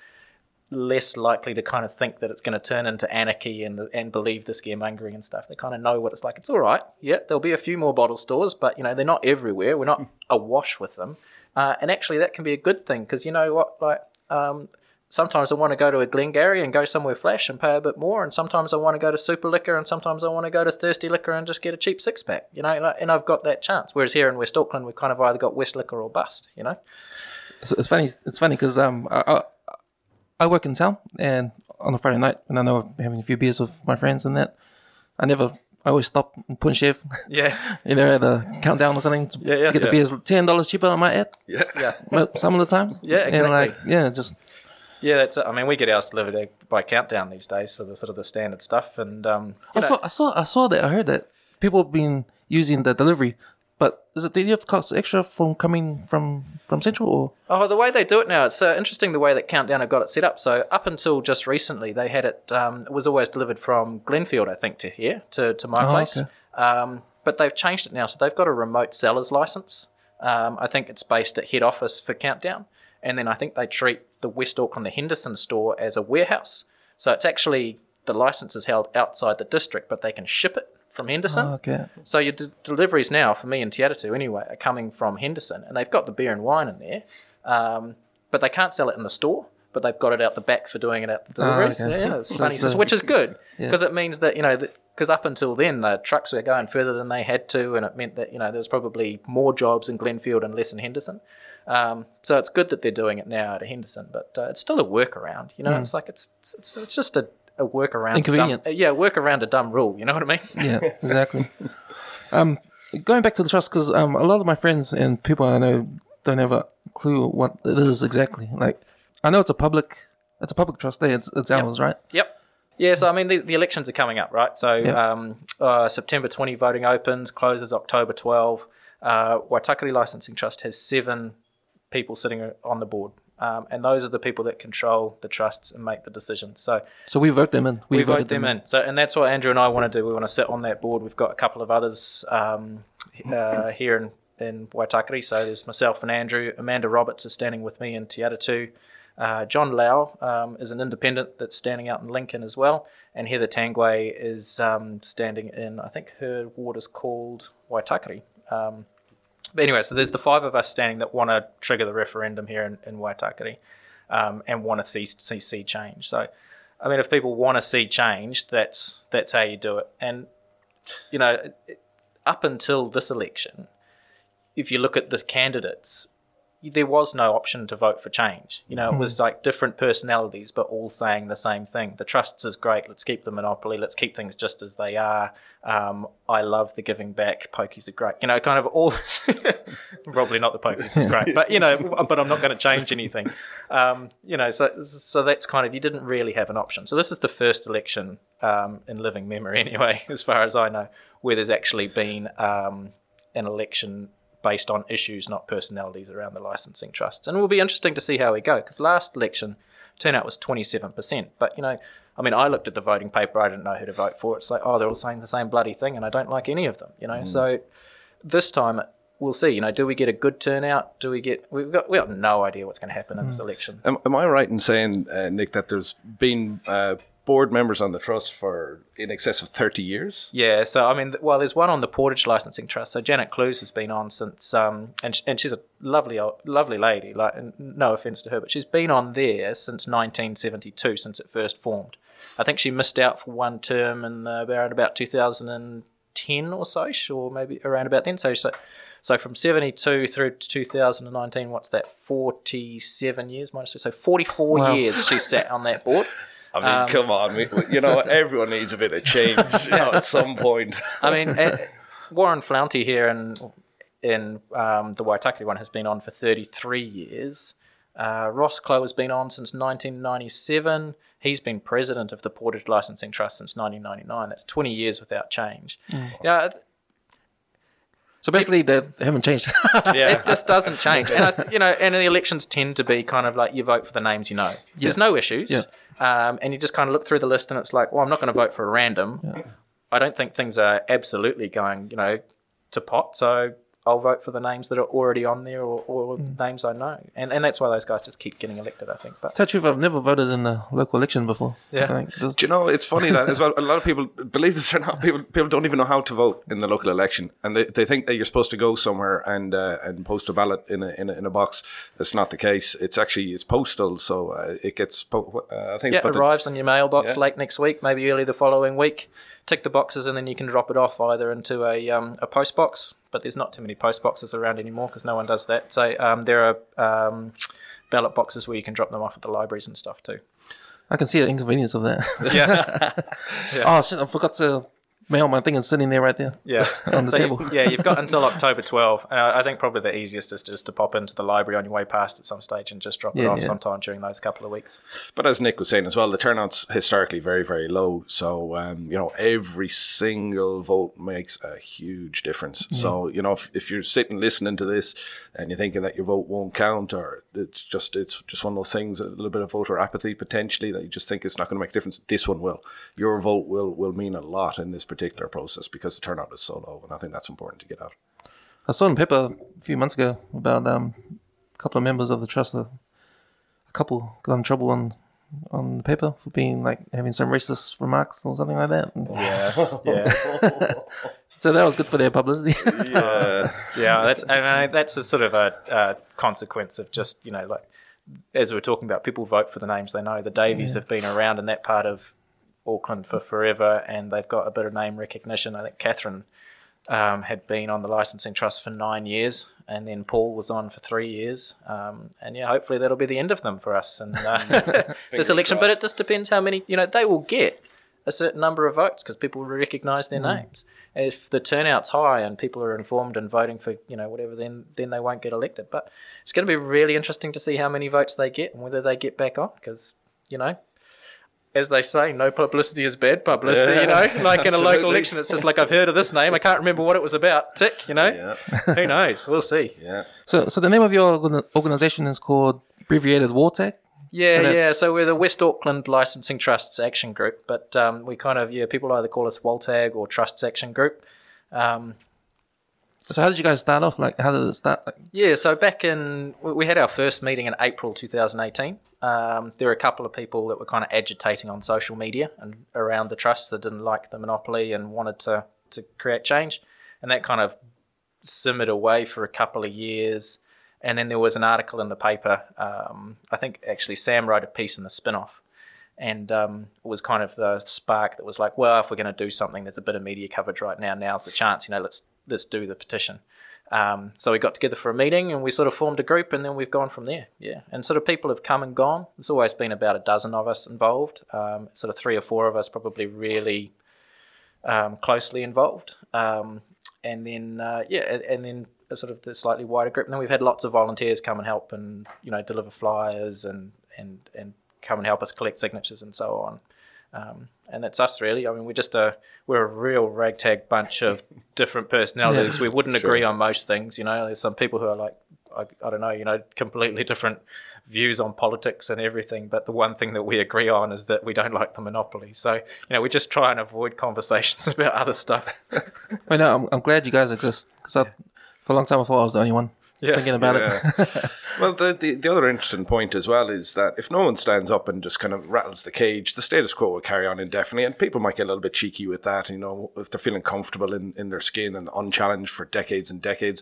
less likely to kind of think that it's going to turn into anarchy and and believe the scaremongering and stuff. They kind of know what it's like. It's all right. Yeah, there'll be a few more bottle stores, but you know they're not everywhere. We're not awash with them, uh, and actually that can be a good thing because you know what, like. Um, sometimes I want to go to a Glengarry and go somewhere flash and pay a bit more, and sometimes I want to go to Super Liquor, and sometimes I want to go to Thirsty Liquor and just get a cheap six pack, you know. Like, and I've got that chance. Whereas here in West Auckland, we've kind of either got West Liquor or bust, you know. It's, it's funny. It's funny because um, I, I work in town, and on a Friday night, and I know I'm having a few beers with my friends and that, I never, I always stop and punch chef. Yeah. you know, at the countdown or something to, yeah, yeah, to get yeah. the beers ten dollars cheaper on my ad. Yeah. Yeah. But some of the times. Yeah, exactly. And like, yeah, just. Yeah, that's. It. I mean, we get ours delivered by countdown these days, so the sort of the standard stuff. And um, I know. saw, I saw, I saw that. I heard that people have been using the delivery but is it the you have cost extra from coming from from Central or? Oh, the way they do it now, it's uh, interesting the way that Countdown have got it set up. So up until just recently, they had it. Um, it was always delivered from Glenfield, I think, to here to to my oh, place. Okay. Um, but they've changed it now, so they've got a remote seller's license. Um, I think it's based at head office for Countdown, and then I think they treat the West Auckland, the Henderson store, as a warehouse. So it's actually the license is held outside the district, but they can ship it from Henderson. Oh, okay. So your de- deliveries now for me and Te anyway are coming from Henderson, and they've got the beer and wine in there, um, but they can't sell it in the store. But they've got it out the back for doing it at the deliveries. Oh, okay. Yeah, it's funny, so, which is good because yeah. it means that you know because up until then the trucks were going further than they had to, and it meant that you know there was probably more jobs in Glenfield and less in Henderson. Um, so it's good that they're doing it now at Henderson, but uh, it's still a workaround. You know, mm. it's like it's, it's it's just a a work around Inconvenient. Dumb, yeah, work around a dumb rule. You know what I mean? yeah, exactly. um, going back to the trust, because um, a lot of my friends and people I know don't have a clue what it is exactly. Like, I know it's a public, it's a public trust there. It's it's ours, right? Yep. Yeah, so I mean, the, the elections are coming up, right? So Yeah. um, uh, September 20 voting opens, closes October 12. Uh, Waitakere Licensing Trust has seven people sitting on the board. Um, and those are the people that control the trusts and make the decisions. So So we vote them in. we, voted vote them in. So, and that's what Andrew and I want to do. We want to sit on that board. We've got a couple of others um, uh, here in, in Waitakere. So there's myself and Andrew. Amanda Roberts is standing with me in Te Atatu. Uh, John Lau um, is an independent that's standing out in Lincoln as well. And Heather Tanguay is um, standing in, I think her ward is called Waitakere. But anyway, so there's the five of us standing that want to trigger the referendum here in, in Waitakere um, and want to see, see see change. So, I mean, if people want to see change, that's that's how you do it. And you know, up until this election, if you look at the candidates, there was no option to vote for change. You know, it was like different personalities, but all saying the same thing. The trusts is great. Let's keep the monopoly. Let's keep things just as they are. Um, I love the giving back. Pokies are great. You know, kind of all. probably not the pokies is great, but you know, but I'm not going to change anything. Um, you know, so so that's kind of you didn't really have an option. So this is the first election um, in living memory, anyway, as far as I know, where there's actually been um, an election based on issues, not personalities, around the licensing trusts. And it will be interesting to see how we go because last election turnout was 27%. But, you know, I mean, I looked at the voting paper, I didn't know who to vote for. It's like, oh, they're all saying the same bloody thing, and I don't like any of them, you know. So this time, we'll see. You know, do we get a good turnout? Do we get? We've got we got no idea what's going to happen in this election. Am, am I right in saying, uh, Nick, that there's been uh, board members on the trust for in excess of 30 years? Yeah, so I mean, well, there's one on the Portage Licensing Trust. So Janet Clews has been on since, um, and sh- and she's a lovely, old, lovely lady. Like, no offense to her, but she's been on there since 1972, since it first formed. I think she missed out for one term in uh, around about 2010 or so, or maybe around about then. So, so, so from 72 through to 2019, what's that? 47 years minus two, so 44 Wow. years she sat on that board. I mean, come on. We, we- you know, everyone needs a bit of change you know, at some point. I mean, uh, Warren Flaunty here in in um, the Waitakere one has been on for 33 years. Uh, Ross Clow has been on since 1997. He's been president of the Portage Licensing Trust since 1999. That's 20 years without change. Yeah, it, So basically, they haven't changed. yeah. it just doesn't change. And I, you know, and the elections tend to be kind of like you vote for the names you know. There's no issues. Yeah. Um, and you just kind of look through the list and it's like, well, I'm not going to vote for a random. I don't think things are absolutely going, you know, to pot. So I'll vote for the names that are already on there or, or Mm. names I know. And and that's why those guys just keep getting elected, I think. But Tell you the truth, I've never voted in a local election before. Yeah. Like, Do you know, it's funny that as well, a lot of people, believe this or not, people, people don't even know how to vote in the local election. And they, they think that you're supposed to go somewhere and uh, and post a ballot in a, in a, in a box. That's not the case. It's actually, it's postal, so uh, it gets, po- uh, I think yeah, it arrives in your mailbox Yeah. late next week, maybe early the following week. Tick the boxes and then you can drop it off either into a um, a post box. But there's not too many post boxes around anymore because no one does that. So um, there are um, ballot boxes where you can drop them off at the libraries and stuff too. I can see the inconvenience of that. Yeah, Oh shit! I forgot to mail my thing. It's sitting there right there. yeah. On the so table. You, yeah, you've got until October 12. And I I think probably the easiest is just to pop into the library on your way past at some stage and just drop it off yeah. sometime during those couple of weeks. But as Nick was saying as well, the turnout's historically very, very low. So, um, you know, every single vote makes a huge difference. So, you know, if, if you're sitting listening to this and you're thinking that your vote won't count or it's just it's just one of those things, a little bit of voter apathy potentially that you just think it's not going to make a difference, this one will. Your vote will, will mean a lot in this particular process because the turnout is so low. And I think that's important to get out. I saw in paper a few months ago about um, a couple of members of the trust. A, a couple got in trouble on on the paper for being like having some racist remarks or something like that. Yeah, yeah. So that was good for their publicity. Yeah. yeah, that's and I, that's a sort of a, uh consequence of just you know like as we are talking about, people vote for the names they know. The Davies have been around in that part of Auckland for forever, and they've got a bit of name recognition. I think Catherine um, had been on the licensing trust for nine years, and then Paul was on for three years. Um, and yeah, hopefully that'll be the end of them for us and uh, this election. But it just depends how many you know they will get a certain number of votes because people will recognise their names. If the turnout's high and people are informed and voting for you know whatever, then then they won't get elected. But it's going to be really interesting to see how many votes they get and whether they get back on because you know. As they say, no publicity is bad publicity. You know, like in a local election, it's just like I've heard of this name. I can't remember what it was about. Tick, you know. Yeah, Who knows? We'll see. yeah. So, so the name of your organization is called abbreviated WALTAG. Yeah, So yeah. So we're the West Auckland Licensing Trusts Action Group, but um, we kind of yeah, people either call us Waltag or Trusts Action Group. Um, So, how did you guys start off? Like, how did it start? Like, yeah, so back in we we had our first meeting in April 2018. Um, there were a couple of people that were kind of agitating on social media and around the trust that didn't like the monopoly and wanted to to create change, and that kind of simmered away for a couple of years. And then there was an article in the paper. Um, I think actually Sam wrote a piece in the spin-off, and um, was kind of the spark that was like, well, if we're going to do something, there's a bit of media coverage right now. Now's the chance. You know, let's let's do the petition. Um, so we got together for a meeting and we sort of formed a group, and then we've gone from there. Yeah, and sort of people have come and gone. There's always been about a dozen of us involved. Um, sort of three or four of us probably really um, closely involved. Um, and then uh, yeah, and, and then sort of the slightly wider group. And then we've had lots of volunteers come and help and you know deliver flyers and and and come and help us collect signatures and so on. Um, and that's us really. I mean, we're just a we're a real ragtag bunch of different personalities. We wouldn't agree on most things. You know, there's some people who are like I, I don't know, you know, completely different views on politics and everything. But the one thing that we agree on is that we don't like the monopoly. So you know, we just try and avoid conversations about other stuff. I know. I'm, I'm glad you guys exist because for a long time I thought I was the only one Yeah. thinking about it. Well, the, the the other interesting point as well is that if no one stands up and just kind of rattles the cage, the status quo will carry on indefinitely, and people might get a little bit cheeky with that. You know, if they're feeling comfortable in, in their skin and unchallenged for decades and decades.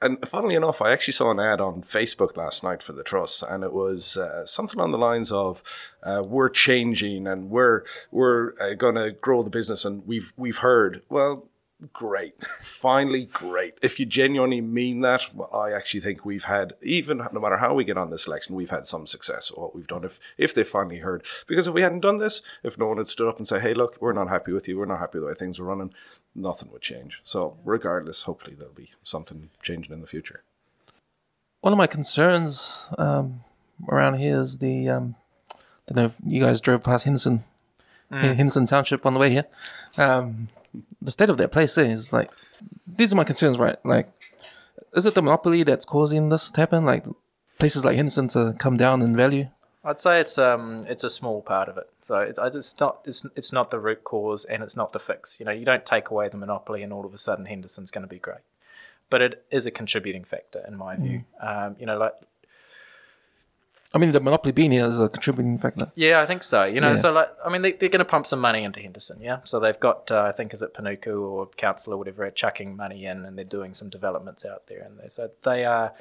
And funnily enough, I actually saw an ad on Facebook last night for the trust, and it was uh, something on the lines of uh, "We're changing and we're we're uh, going to grow the business, and we've we've heard well." Great. Finally, great. If you genuinely mean that, well, I actually think we've had, even no matter how we get on this election, we've had some success at what we've done. If if they finally heard, because if we hadn't done this, if no one had stood up and said, "Hey, look, we're not happy with you. We're not happy with the way things are running," nothing would change. So, regardless, hopefully there'll be something changing in the future. One of my concerns um, around here is the. Um, I don't know if you guys drove past Henderson, Henderson Township on the way here. Um, the state of their place is like. These are my concerns, right? Like, is it the monopoly that's causing this to happen? Like, places like Henderson to come down in value? I'd say it's um it's a small part of it. So it's, it's not it's it's not the root cause and it's not the fix. You know, you don't take away the monopoly and all of a sudden Henderson's going to be great, but it is a contributing factor in my view. Um, you know, like I mean, the monopoly being here is a contributing factor. Yeah, I think so. You know, Yeah. so like, I mean, they, they're going to pump some money into Henderson, yeah. So they've got, uh, I think, is it Panuku or council or whatever, are chucking money in, and they're doing some developments out there, and they so they are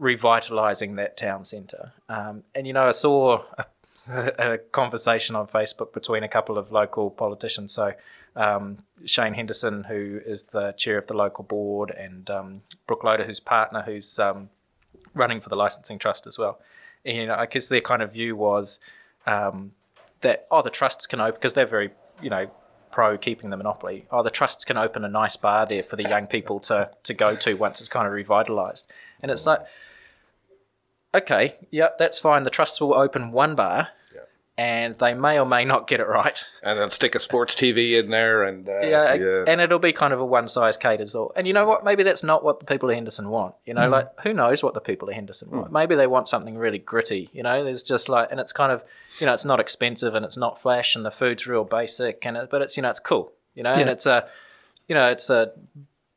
revitalising that town centre. Um, and you know, I saw a, a conversation on Facebook between a couple of local politicians. So um, Shane Henderson, who is the chair of the local board, and um, Brooke Loader, who's partner, who's um, running for the licensing trust as well. You know, I guess their kind of view was um, that oh, the trusts can open because they're very you know pro keeping the monopoly. Oh, the trusts can open a nice bar there for the young people to to go to once it's kind of revitalized. And it's like, okay, yeah, that's fine. The trusts will open one bar, and they may or may not get it right. And they'll stick a sports TV in there, and uh, Yeah, and it'll be kind of a one size caters all. And you know what? Maybe that's not what the people of Henderson want. You know, mm. like who knows what the people of Henderson want? Mm. Maybe they want something really gritty. You know, there's just like, and it's kind of, you know, it's not expensive and it's not flash and the food's real basic and it, but it's you know it's cool. You know, and it's a, you know, it's a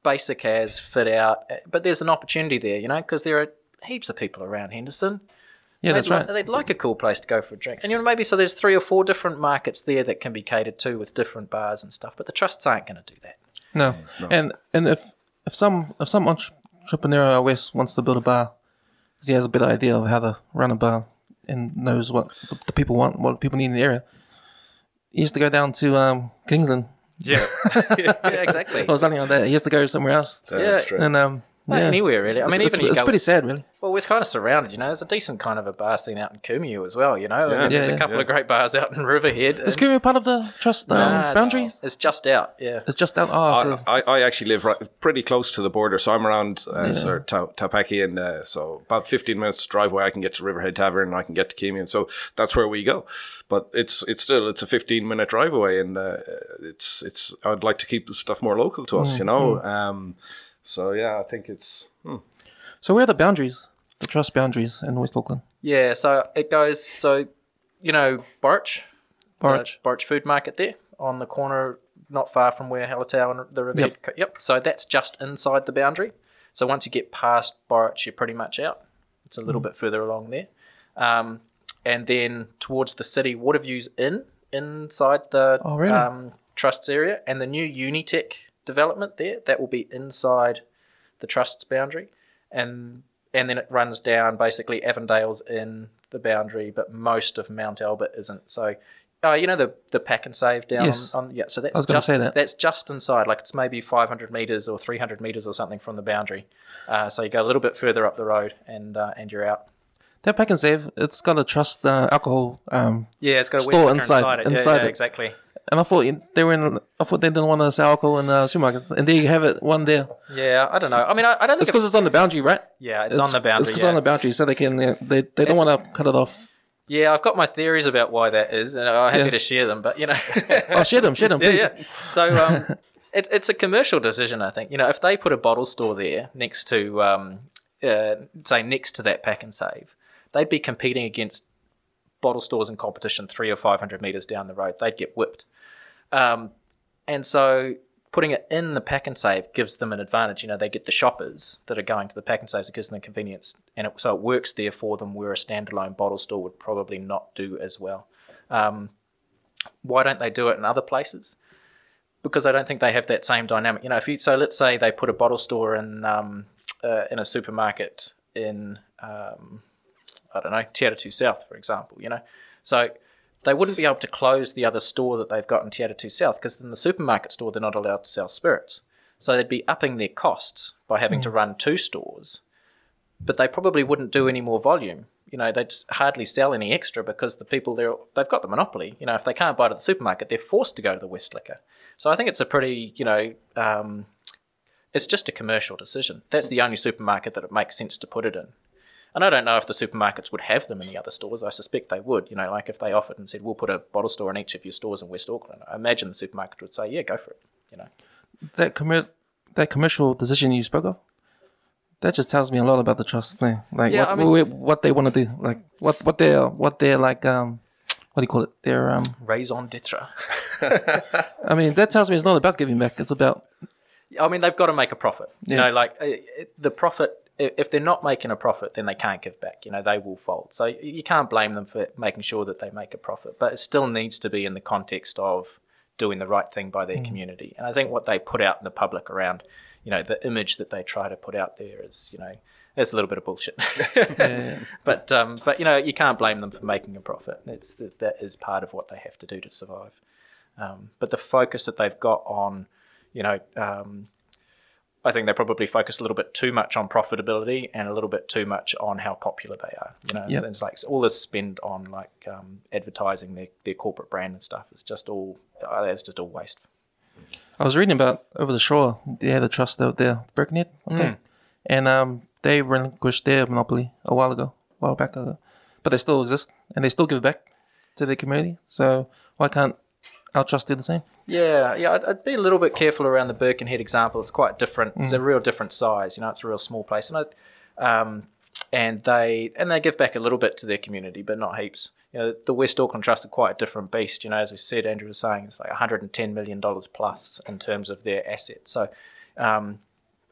basic as fit out, eh, but there's an opportunity there. You know, because there are heaps of people around Henderson. Yeah, that's they'd right. Like, they'd like a cool place to go for a drink. And you know, maybe so there's three or four different markets there that can be catered to with different bars and stuff. But the trusts aren't going to do that. No. And and if if some if some entrepreneur out west wants to build a bar, 'cause he has a better idea of how to run a bar and knows what the, the people want, what people need in the area, he has to go down to um, Kingsland. Yeah, yeah, exactly. Or something like that. He has to go somewhere else That's Yeah. true. and um, No, Yeah. anywhere really. I mean, it's, even it's, you it's go. pretty sad, really. Well, we're kind of surrounded, you know. There's a decent kind of a bar scene out in Kumeu as well, you know. Yeah. And there's Yeah, a couple yeah. of great bars out in Riverhead. Is and- part of the trust um, Nah, it's- boundaries? It's just out, yeah. It's just out. Oh, so I, I, I actually live right, pretty close to the border, so I'm around uh, sort of Ta- Taupaki, and uh, so about 15 minutes drive away, I can get to Riverhead Tavern, and I can get to Kumeu, so that's where we go. But it's it's still it's a 15 minute drive away, and uh, it's it's I'd like to keep the stuff more local to us, you know. Um, so yeah, I think it's hmm. so where are the boundaries? The trust boundaries in West Auckland. Yeah, so it goes, so, you know, Borch, Borch. the Borch Food Market there on the corner, not far from where Hallertau and the Riverhead. Yep. co- Yep. So that's just inside the boundary. So once you get past Borch, you're pretty much out. It's a little Mm. bit further along there. Um, and then towards the city, Waterview's in, inside the Oh, really? um, trusts area. And the new Unitec development there, that will be inside the trust's boundary. And and then it runs down basically Avondale's in the boundary, but most of Mount Albert isn't. So, uh, you know the the Pak'nSave down Yes. on, on yeah. So that's just say that. that's just inside. Like it's maybe 500 meters or 300 meters or something from the boundary. Uh, so you go a little bit further up the road and uh, and you're out. That Pak'nSave, it's got a trust uh, alcohol. Um, Yeah, it's got a Store inside- inside, it. Yeah, yeah, it. exactly. And I thought they were in. I thought they didn't want to sell alcohol in uh, supermarkets, and there you have it, one there. Yeah, I don't know. I mean, I, I don't think It's because it's, it's on the boundary, right? yeah, it's, on the boundary. It's because yeah. on the boundary, so they can. They they don't want to cut it off. yeah, I've got my theories about why that is, and I'm happy Yeah. to share them. But you know, Oh, share them, share them, yeah, please. yeah. So um, it's it's a commercial decision, I think. You know, if they put a bottle store there next to, um, uh, say, next to that Pak'nSave, they'd be competing against bottle stores in competition three or five hundred meters down the road. They'd get whipped. Um, and so putting it in the Pak'nSave gives them an advantage. You know, they get the shoppers that are going to the Pak'nSaves. It gives them convenience, and it, so it works there for them. Where a standalone bottle store would probably not do as well. Um, why don't they do it in other places? Because I don't think they have that same dynamic. You know, if you so let's say they put a bottle store in um, uh, in a supermarket in um, I don't know Te Atatu South, for example. You know, so they wouldn't be able to close the other store that they've got in Te Atatu South because in the supermarket store they're not allowed to sell spirits. So they'd be upping their costs by having to run two stores, but they probably wouldn't do any more volume. You know, they'd hardly sell any extra because the people there they've got the monopoly. You know, if they can't buy it at the supermarket, they're forced to go to the West Liquor. So I think it's a pretty, you know, um, it's just a commercial decision. That's the only supermarket that it makes sense to put it in. And I don't know if the supermarkets would have them in the other stores. I suspect they would. You know, like if they offered and said, "We'll put a bottle store in each of your stores in West Auckland," I imagine the supermarket would say, "Yeah, go for it." You know. That commer- that commercial decision you spoke of, that just tells me a lot about the trust thing. Like Yeah, what, I mean- what, what they want to do, like what what they're what they're like um what do you call it? They're um Raison d'etre. I mean that tells me it's not about giving back. It's about I mean, they've got to make a profit. You know, like uh, the profit. If they're not making a profit, then they can't give back. You know, they will fold. So you can't blame them for making sure that they make a profit. But it still needs to be in the context of doing the right thing by their community. And I think what they put out in the public around, you know, the image that they try to put out there is, you know, it's a little bit of bullshit. yeah, but um, but you know, you can't blame them for making a profit. It's that that is part of what they have to do to survive. Um, but the focus that they've got on, you know, um, I think they probably focus a little bit too much on profitability and a little bit too much on how popular they are. You know, Yep. it's, it's like all this spend on like um, advertising their, their corporate brand and stuff. It's just all uh, it's just all waste. I was reading about over the shore. They had a trust out there, Birkenhead, I think, and um they relinquished their monopoly a while ago, a while back ago, but they still exist and they still give back to their community. So why can't our trust do the same? Yeah, yeah, I'd, I'd be a little bit careful around the Birkenhead example. It's quite different. It's a real different size. You know, it's a real small place, and I, um, and they and they give back a little bit to their community, but not heaps. You know, the West Auckland Trust are quite a different beast. You know, as we said, Andrew was saying, it's like 110 million dollars plus in terms of their assets. So, um,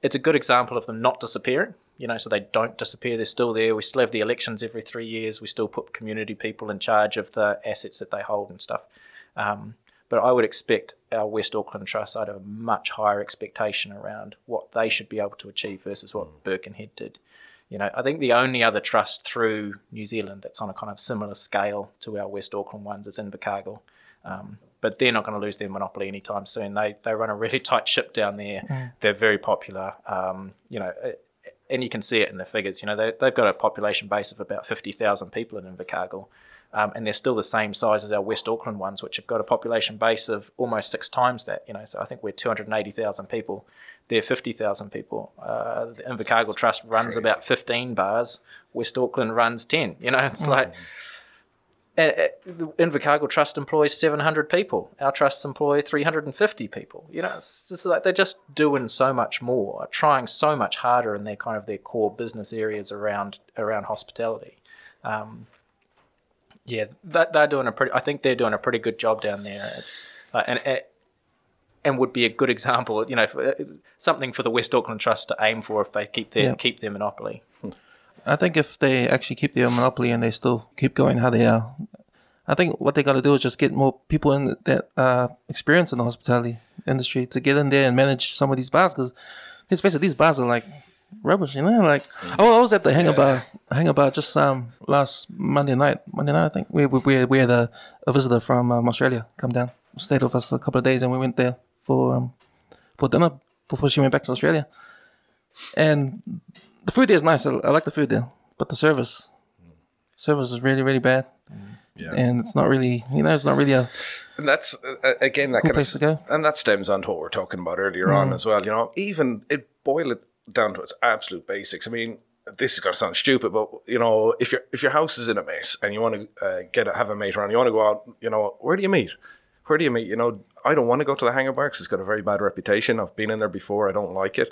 it's a good example of them not disappearing. You know, so they don't disappear. They're still there. We still have the elections every three years. We still put community people in charge of the assets that they hold and stuff. Um, but I would expect our West Auckland Trust, I'd have a much higher expectation around what they should be able to achieve versus what Birkenhead did. You know, I think the only other trust through New Zealand that's on a kind of similar scale to our West Auckland ones is Invercargill. Um, but they're not going to lose their monopoly anytime soon. They they run a really tight ship down there. They're very popular. Um, you know, and you can see it in the figures. You know, they, they've got a population base of about fifty thousand people in Invercargill, um, and they're still the same size as our West Auckland ones, which have got a population base of almost six times that. You know, so I think we're two hundred eighty thousand people. They're fifty thousand people. Uh, the Invercargill Trust runs about fifteen bars. West Auckland runs ten. You know, it's like. Uh, uh, the Invercargill Trust employs 700 people. Our trusts employ 350 people. You know, it's just like they're just doing so much more, trying so much harder in their kind of their core business areas around around hospitality. Um, yeah, that they're doing a pretty. I think they're doing a pretty good job down there. It's uh, and. and and would be a good example, you know, for, uh, something for the West Auckland Trust to aim for if they keep their Yeah. keep their monopoly. I think if they actually keep their monopoly and they still keep going how they are, I think what they got to do is just get more people in that uh, experience in the hospitality industry to get in there and manage some of these bars. Because let's face it, these bars are like rubbish, you know. Like I was at the Hangar Bar, Hangar Bar just um last Monday night. Monday night, I think we we we, we had a, a visitor from um, Australia come down, stayed with us a couple of days, and we went there for um for dinner before she went back to Australia. And the food there is nice. I, I like the food there, but the service, service is really really bad, Yeah. and it's not really you know it's not really a And that's uh, again that kind place to of, go. and that stems on to what we are talking about earlier on as well. You know, even it boil it down to its absolute basics. I mean, this is going to sound stupid, but you know, if your if your house is in a mess and you want to uh, get a, have a mate around, you want to go out. You know, where do you meet? Where do you meet? You know, I don't want to go to the hangar bar because it's got a very bad reputation. I've been in there before. I don't like it.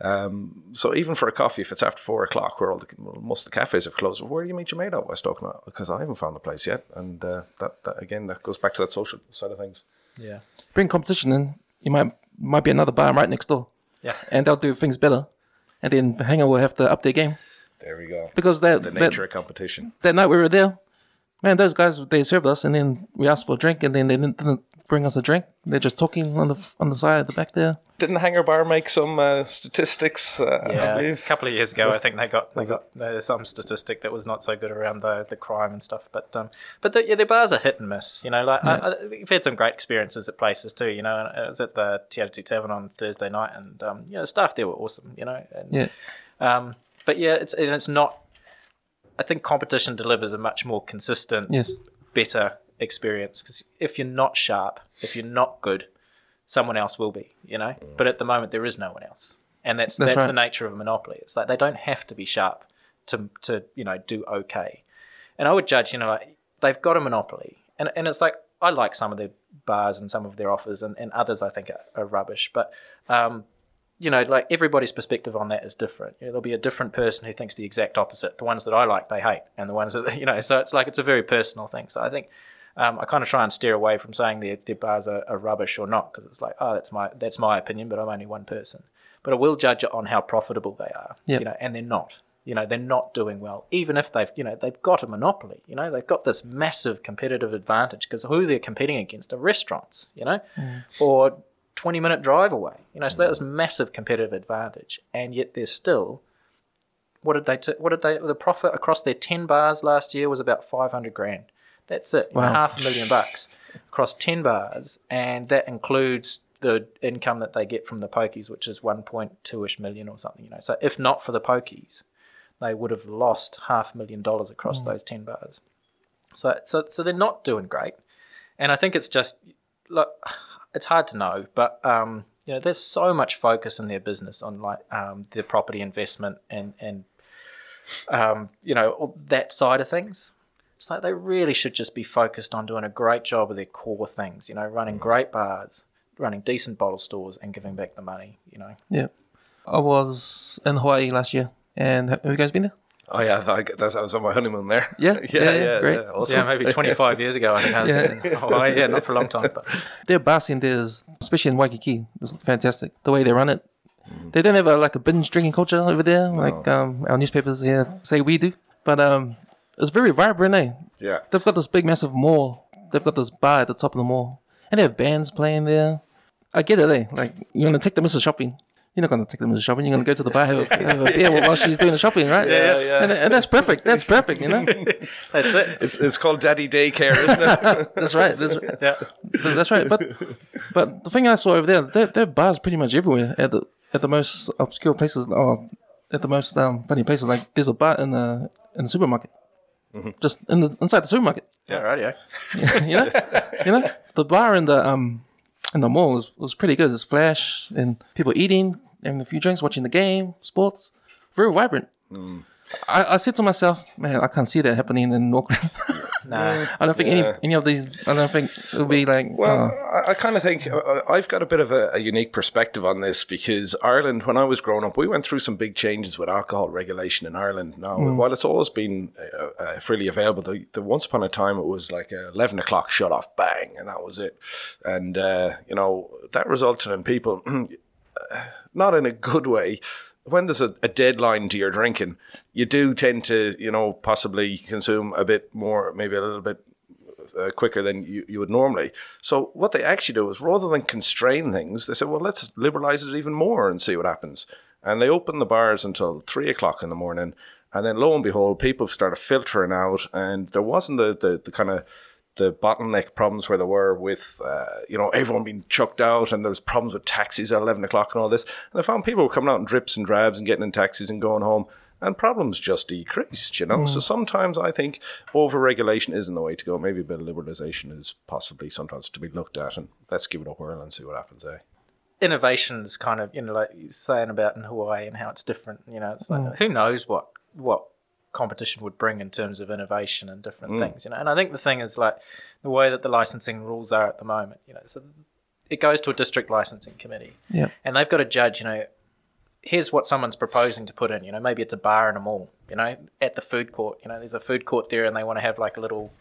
Um, so even for a coffee, if it's after four o'clock, where all the most of the cafes have closed, where do you meet your mate at West Auckland? Because I haven't found the place yet. And uh, that, that again, that goes back to that social side of things. Yeah, bring competition in. You might might be another bar right next door, yeah. and they'll do things better, and then Hangar will have to up their game There we go. because that The that, nature of competition. that night we were there, man, those guys they served us, and then we asked for a drink, and then they didn't, didn't bring us a drink. They're just talking on the on the side, of the back there. Didn't the Hangar Bar make some uh, statistics? Uh, I Yeah, a couple of years ago, I think they got they got there's some statistic that was not so good around the the crime and stuff. But um, but the, yeah, the bars are hit and miss. You know, like I, I, we've had some great experiences at places too. You know, I was at the Te Atatu Tavern on Thursday night, and um, you know, the staff there were awesome. You know, and, Yeah, Um, but yeah, it's and it's not. I think competition delivers a much more consistent, yes, better experience because if you're not sharp, if you're not good, someone else will be, you know. But at the moment, there is no one else, and that's That's that's, right. the nature of a monopoly. It's like they don't have to be sharp to to you know do okay. And I would judge, you know, like they've got a monopoly, and and it's like I like some of their bars and some of their offers, and, and others I think are, are rubbish, but. um you know, like everybody's perspective on that is different. You know, there'll be a different person who thinks the exact opposite. The ones that I like, they hate, and the ones that you know. So it's like it's a very personal thing. So I think um, I kind of try and steer away from saying their, their bars are, are rubbish or not because it's like, oh, that's my that's my opinion, but I'm only one person. But I will judge it on how profitable they are. Yep. You know, and they're not. You know, they're not doing well, even if they've you know they've got a monopoly. You know, they've got this massive competitive advantage because who they're competing against are restaurants. You know, or 20 minute drive away. You know, so that was massive competitive advantage. And yet they're still what did they t- what did they the profit across their 10 bars last year was about 500 grand. That's it. You know, half a million bucks across 10 bars and that includes the income that they get from the pokies which is 1.2ish million or something, you know. So if not for the pokies, they would have lost half a million dollars across those 10 bars. So so so they're not doing great. And I think it's just look it's hard to know, but um, you know, there's so much focus in their business on like um, their property investment and and um, you know that side of things. It's like they really should just be focused on doing a great job of their core things. You know, running great bars, running decent bottle stores, and giving back the money. You know, yeah. I was in Hawaii last year, and have you guys been there? Oh yeah, I, that's, I was on my honeymoon there. Yeah, yeah, yeah, yeah, yeah, great. awesome. yeah, maybe 25 years ago I think I was. Yeah. In Hawaii. yeah, not for a long time, but Their bar scene there is, especially in Waikiki, is fantastic. The way they run it, they don't have a, like a binge drinking culture over there, like um, our newspapers here say we do. But um, it's very vibrant. Eh? Yeah. They've got this big, massive mall. They've got this bar at the top of the mall, and they have bands playing there. I get it, eh? Like you're gonna take the missus shopping. you're not going to take them to shopping. You're going to go to the bar have, a- have a beer while she's doing the shopping, right? Yeah, yeah. And, and that's perfect. That's perfect. You know, That's it. It's, it's called daddy daycare, isn't it? that's right. That's right. Yeah. That's right. But but the thing I saw over there, there, there are bars pretty much everywhere at the at the most obscure places or at the most um, funny places. Like there's a bar in the in the supermarket, just in the inside the supermarket. Yeah, radio. you know, you know, the bar in the um in the mall was, was pretty good. There's flash and people eating, having a few drinks, watching the game, sports, very vibrant. I, I said to myself, man, I can't see that happening in Auckland. Nah. I don't think any any of these. I don't think it'll be like. Well, uh, I, I kind of think uh, I've got a bit of a, a unique perspective on this because Ireland, when I was growing up, we went through some big changes with alcohol regulation in Ireland. Now, while it's always been uh, uh, freely available, the, the once upon a time it was like a 11 o'clock shut off, bang, and that was it. And, uh, you know, that resulted in people, not in a good way, when there's a, a deadline to your drinking, you do tend to, you know, possibly consume a bit more, maybe a little bit uh, quicker than you, you would normally. So what they actually do is rather than constrain things, they say, well, let's liberalize it even more and see what happens. And they open the bars until three o'clock in the morning. And then lo and behold, people started filtering out and there wasn't the, the, the kind of the bottleneck problems where there were with, uh, you know, everyone being chucked out and there was problems with taxis at 11 o'clock and all this. And I found people were coming out in drips and drabs and getting in taxis and going home and problems just decreased, you know. So sometimes I think over regulation isn't the way to go. Maybe a bit of liberalization is possibly sometimes to be looked at, and let's give it a whirl and see what happens, eh? Innovation's kind of, you know, like you're saying about in Hawaii and how it's different. You know, it's like who knows what what competition would bring in terms of innovation and different things. You know, and I think the thing is like the way that the licensing rules are at the moment. You know, so it goes to a district licensing committee. yeah. and they've got to judge, you know, here's what someone's proposing to put in. You know, maybe it's a bar in a mall, you know, at the food court. You know, there's a food court there and they want to have like a little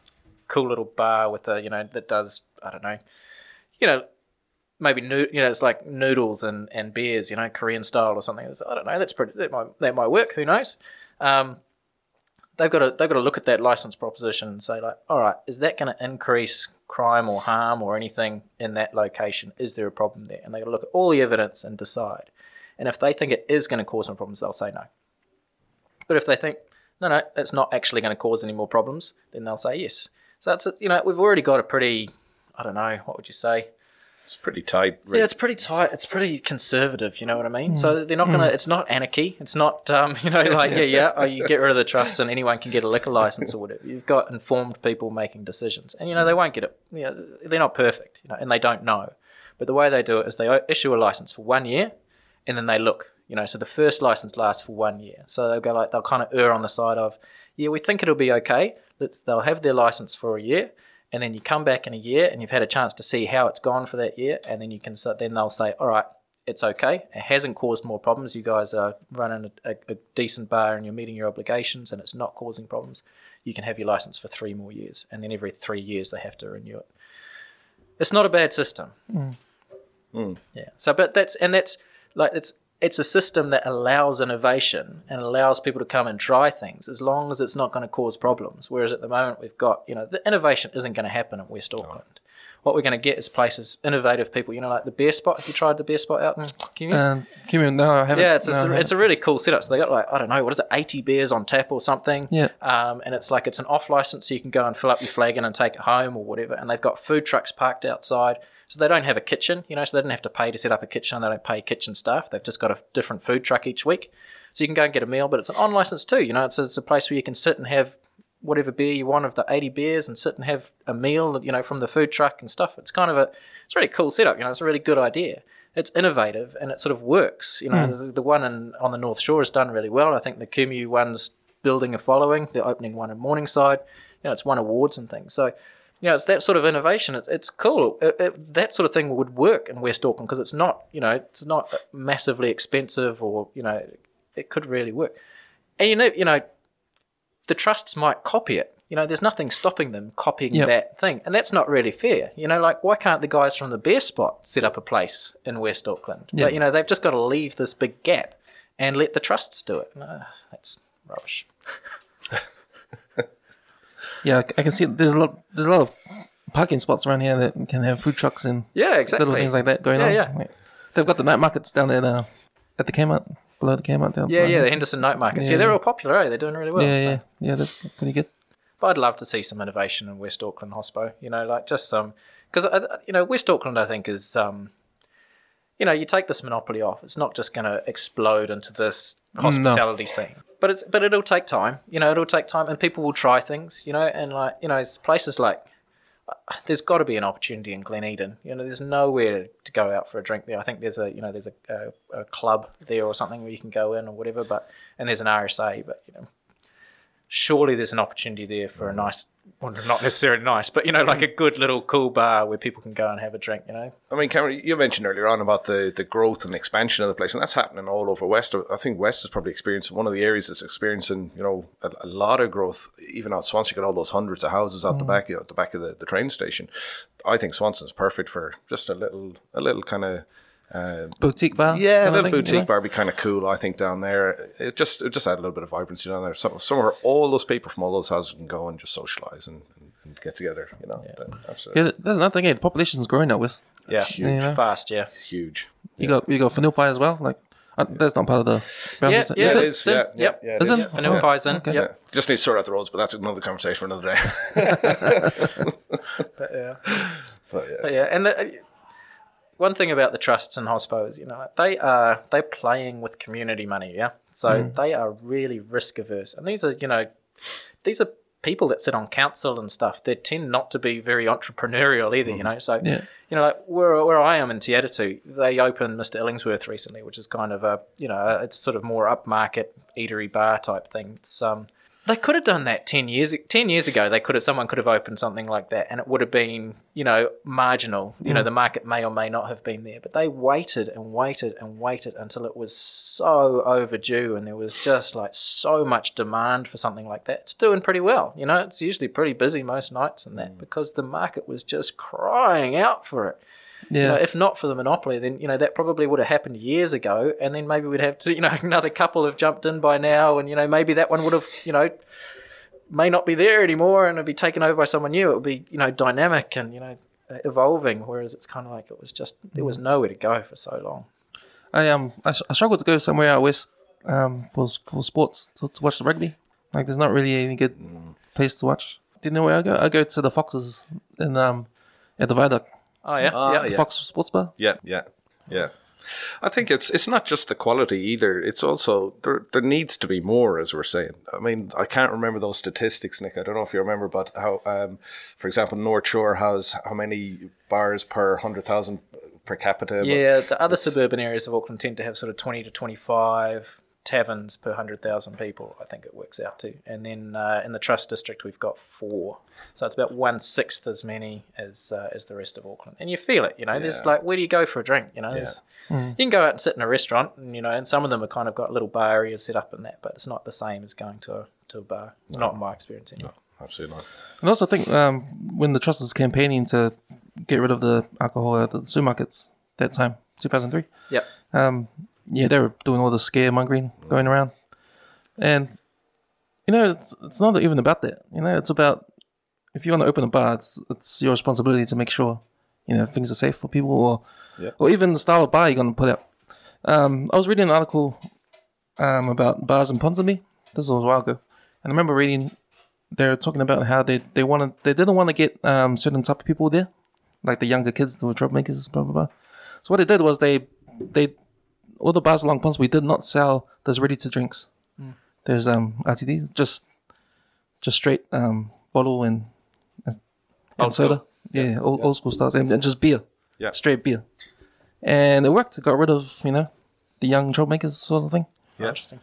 cool little bar with a, you know, that does, I don't know, you know, maybe, you know, it's like noodles and, and beers, you know, Korean style or something. I don't know, that's pretty, that might, that might work. Who knows? Um, they've got to they've got to look at that license proposition and say like, all right, is that going to increase crime or harm or anything in that location? Is there a problem there? And they got to look at all the evidence and decide. And if they think it is going to cause more problems, they'll say no. But if they think no, no, it's not actually going to cause any more problems, then they'll say yes. So that's you know we've already got a pretty I don't know what would you say It's pretty tight. yeah, it's pretty tight. It's pretty conservative. You know what I mean? So they're not gonna. It's not anarchy. It's not. Um, you know, like yeah, yeah. Oh, you get rid of the trust, and anyone can get a liquor license or whatever. You've got informed people making decisions, and you know they won't get it. You know, they're not perfect. You know, and they don't know. But the way they do it is they issue a license for one year, and then they look. You know, so the first license lasts for one year. So they'll go like they'll kind of err on the side of, yeah, we think it'll be okay. Let's. They'll have their license for a year and then you come back in a year and you've had a chance to see how it's gone for that year, and then you can then they'll say, all right, it's okay. It hasn't caused more problems. You guys are running a, a, a decent bar and you're meeting your obligations, and it's not causing problems. You can have your license for three more years, and then every three years they have to renew it. It's not a bad system. Mm. Mm. Yeah. So, but that's and that's like it's it's a system that allows innovation and allows people to come and try things as long as it's not going to cause problems. Whereas at the moment we've got you know the innovation isn't going to happen in West Auckland. What we're going to get is places, innovative people. You know, like the Beer Spot. Have you tried the Beer Spot out in Kumeu? Kimmy, no, I haven't. Yeah, it's a, no, I it's a really cool setup. So they got like I don't know what is it, eighty beers on tap or something. Yeah. Um, and it's like it's an off license, so you can go and fill up your flagon and take it home or whatever. And they've got food trucks parked outside, so they don't have a kitchen. You know, so they don't have to pay to set up a kitchen. They don't pay kitchen staff. They've just got a different food truck each week, so you can go and get a meal. But it's an on license too. You know, it's a, it's a place where you can sit and have whatever beer you want of the 80 beers and sit and have a meal, you know, from the food truck and stuff. It's kind of a, it's a really cool setup, you know, it's a really good idea. It's innovative and it sort of works. You know, hmm. there's the one in, on the North Shore has done really well. I think the Kumeu one's building a following. The opening one in Morningside, you know, it's won awards and things. So, you know, it's that sort of innovation. It's, it's cool. It, it, that sort of thing would work in West Auckland because it's not, you know, it's not massively expensive or, you know, it could really work. And you know, you know, the trusts might copy it. You know, there's nothing stopping them copying Yep. that thing, and that's not really fair. You know, like why can't the guys from the Beer Spot set up a place in West Auckland? Yeah. But you know, they've just got to leave this big gap and let the trusts do it. No, that's rubbish. Yeah, I can see there's a lot. There's a lot of parking spots around here that can have food trucks and Yeah, exactly. little things like that going Yeah, on. yeah. Like, they've got the night markets down there now. at the Kmart below the Kmart down. Yeah, yeah, the Henderson. Night markets. Yeah, Yeah. they're all popular. Eh? They're doing really well. yeah, so. yeah, yeah. That's pretty good. But I'd love to see some innovation in West Auckland Hospo. You know, like just some because you know West Auckland, I think is um, you know, you take this monopoly off, it's not just going to explode into this Mm, hospitality scene. But it's but it'll take time. You know, it'll take time, and people will try things. You know, and like you know, it's places like there's got to be an opportunity in Glen Eden. You know, there's nowhere to go out for a drink there. I think there's a you know there's a, a, a club there or something where you can go in or whatever. But and there's an RSA, but you know surely there's an opportunity there for a nice, well, not necessarily nice, but you know, like a good little cool bar where people can go and have a drink. You know, I mean, Cameron, you mentioned earlier on about the, the growth and expansion of the place, and that's happening all over West. I think West is probably experiencing one of the areas that's experiencing, you know, a, a lot of growth. Even out Swanson, you got all those hundreds of houses out the mm. back, you know, at the back of the, the train station. I think Swanson's perfect for just a little, a little kind of. Uh, Boutique bar. yeah, a little boutique you know? bar would be kind of cool, I think, down there. It just it just add a little bit of vibrancy down there. Some, somewhere all those people from all those houses can go and just socialise and, and, and get together, you know. Then Absolutely. Yeah, there's another thing. Yeah, the population's growing out with. yeah, Huge. You know? fast, yeah. Huge. You got you got Whenuapai as well. Like uh, that's not part of the. Yeah, boundaries, yeah, is it it? is. It's in- Yeah, yeah, yep. yeah, it Is is. it? Vanilla Oh, pie's in. okay. Yep. Yeah. Just need to sort out the roads, but that's another conversation for another day. But, yeah. but yeah. But yeah, and the, one thing about the trusts and hospos, you know, they are they're playing with community money, yeah. So they are really risk averse, and these are you know, these are people that sit on council and stuff. They tend not to be very entrepreneurial either, you know. So Yeah. you know, like where where I am in Te they opened Mr. Ellingsworth recently, which is kind of a you know, it's sort of more upmarket eatery bar type thing. It's um. They could have done that ten years ten years ago. They could have someone could have opened something like that, and it would have been you know marginal. You know mm. the market may or may not have been there, but they waited and waited and waited until it was so overdue, and there was just like so much demand for something like that. It's doing pretty well. You know, it's usually pretty busy most nights and that mm. because the market was just crying out for it. You Yeah. know, if not for the monopoly, then you know that probably would have happened years ago, and then maybe we'd have to, you know, another couple have jumped in by now, and you know maybe that one would have, you know, may not be there anymore, and it'd be taken over by someone new. It would be, you know, dynamic and you know evolving. Whereas it's kind of like it was just there was nowhere to go for so long. I um I, I struggle to go somewhere out west um for for sports to, to watch the rugby. Like there's not really any good place to watch. Do you know where I go? I go to the Foxes in um at the Viaduct, Oh yeah, Ah, yeah. yeah. Fox Sports Bar. Yeah, yeah, yeah. I think it's it's not just the quality either. It's also there there needs to be more, as we're saying. I mean, I can't remember those statistics, Nick. I don't know if you remember, but how, um, for example, North Shore has how many bars per hundred thousand per capita? Yeah, the other suburban areas of Auckland tend to have sort of 20 to 25 taverns per 100,000 people, I think it works out to. And then uh, in the Trust District, we've got four. So it's about one sixth as many as uh, as the rest of Auckland. And you feel it, you know, there's like, where do you go for a drink? You know, there's, you can go out and sit in a restaurant, and, you know, and some of them have kind of got little bar areas set up in that, but it's not the same as going to a, to a bar. Not in my experience anyway. Absolutely not. And also, I think um, when the trust was campaigning to get rid of the alcohol at the supermarkets that time, 2003, Yep. um, yeah, they were doing all the scaremongering going around. And, you know, it's, it's not even about that. You know, it's about if you want to open a bar, it's, it's your responsibility to make sure, you know, things are safe for people or, or even the style of bar you're going to put out. Um, I was reading an article um, about bars in Ponsonby. This was a while ago. And I remember reading they're talking about how they they wanted they didn't want to get um, certain type of people there, like the younger kids, the troublemakers, blah blah blah. So what they did was they they all the bars along Ponsonby did not sell those ready to drinks. There's um RTD just just straight um bottle and and Old soda. school. Yeah, old, old school styles and, and just beer. Yeah. straight beer. And it worked. It got rid of you know the young troublemakers sort of thing. Yeah. Interesting.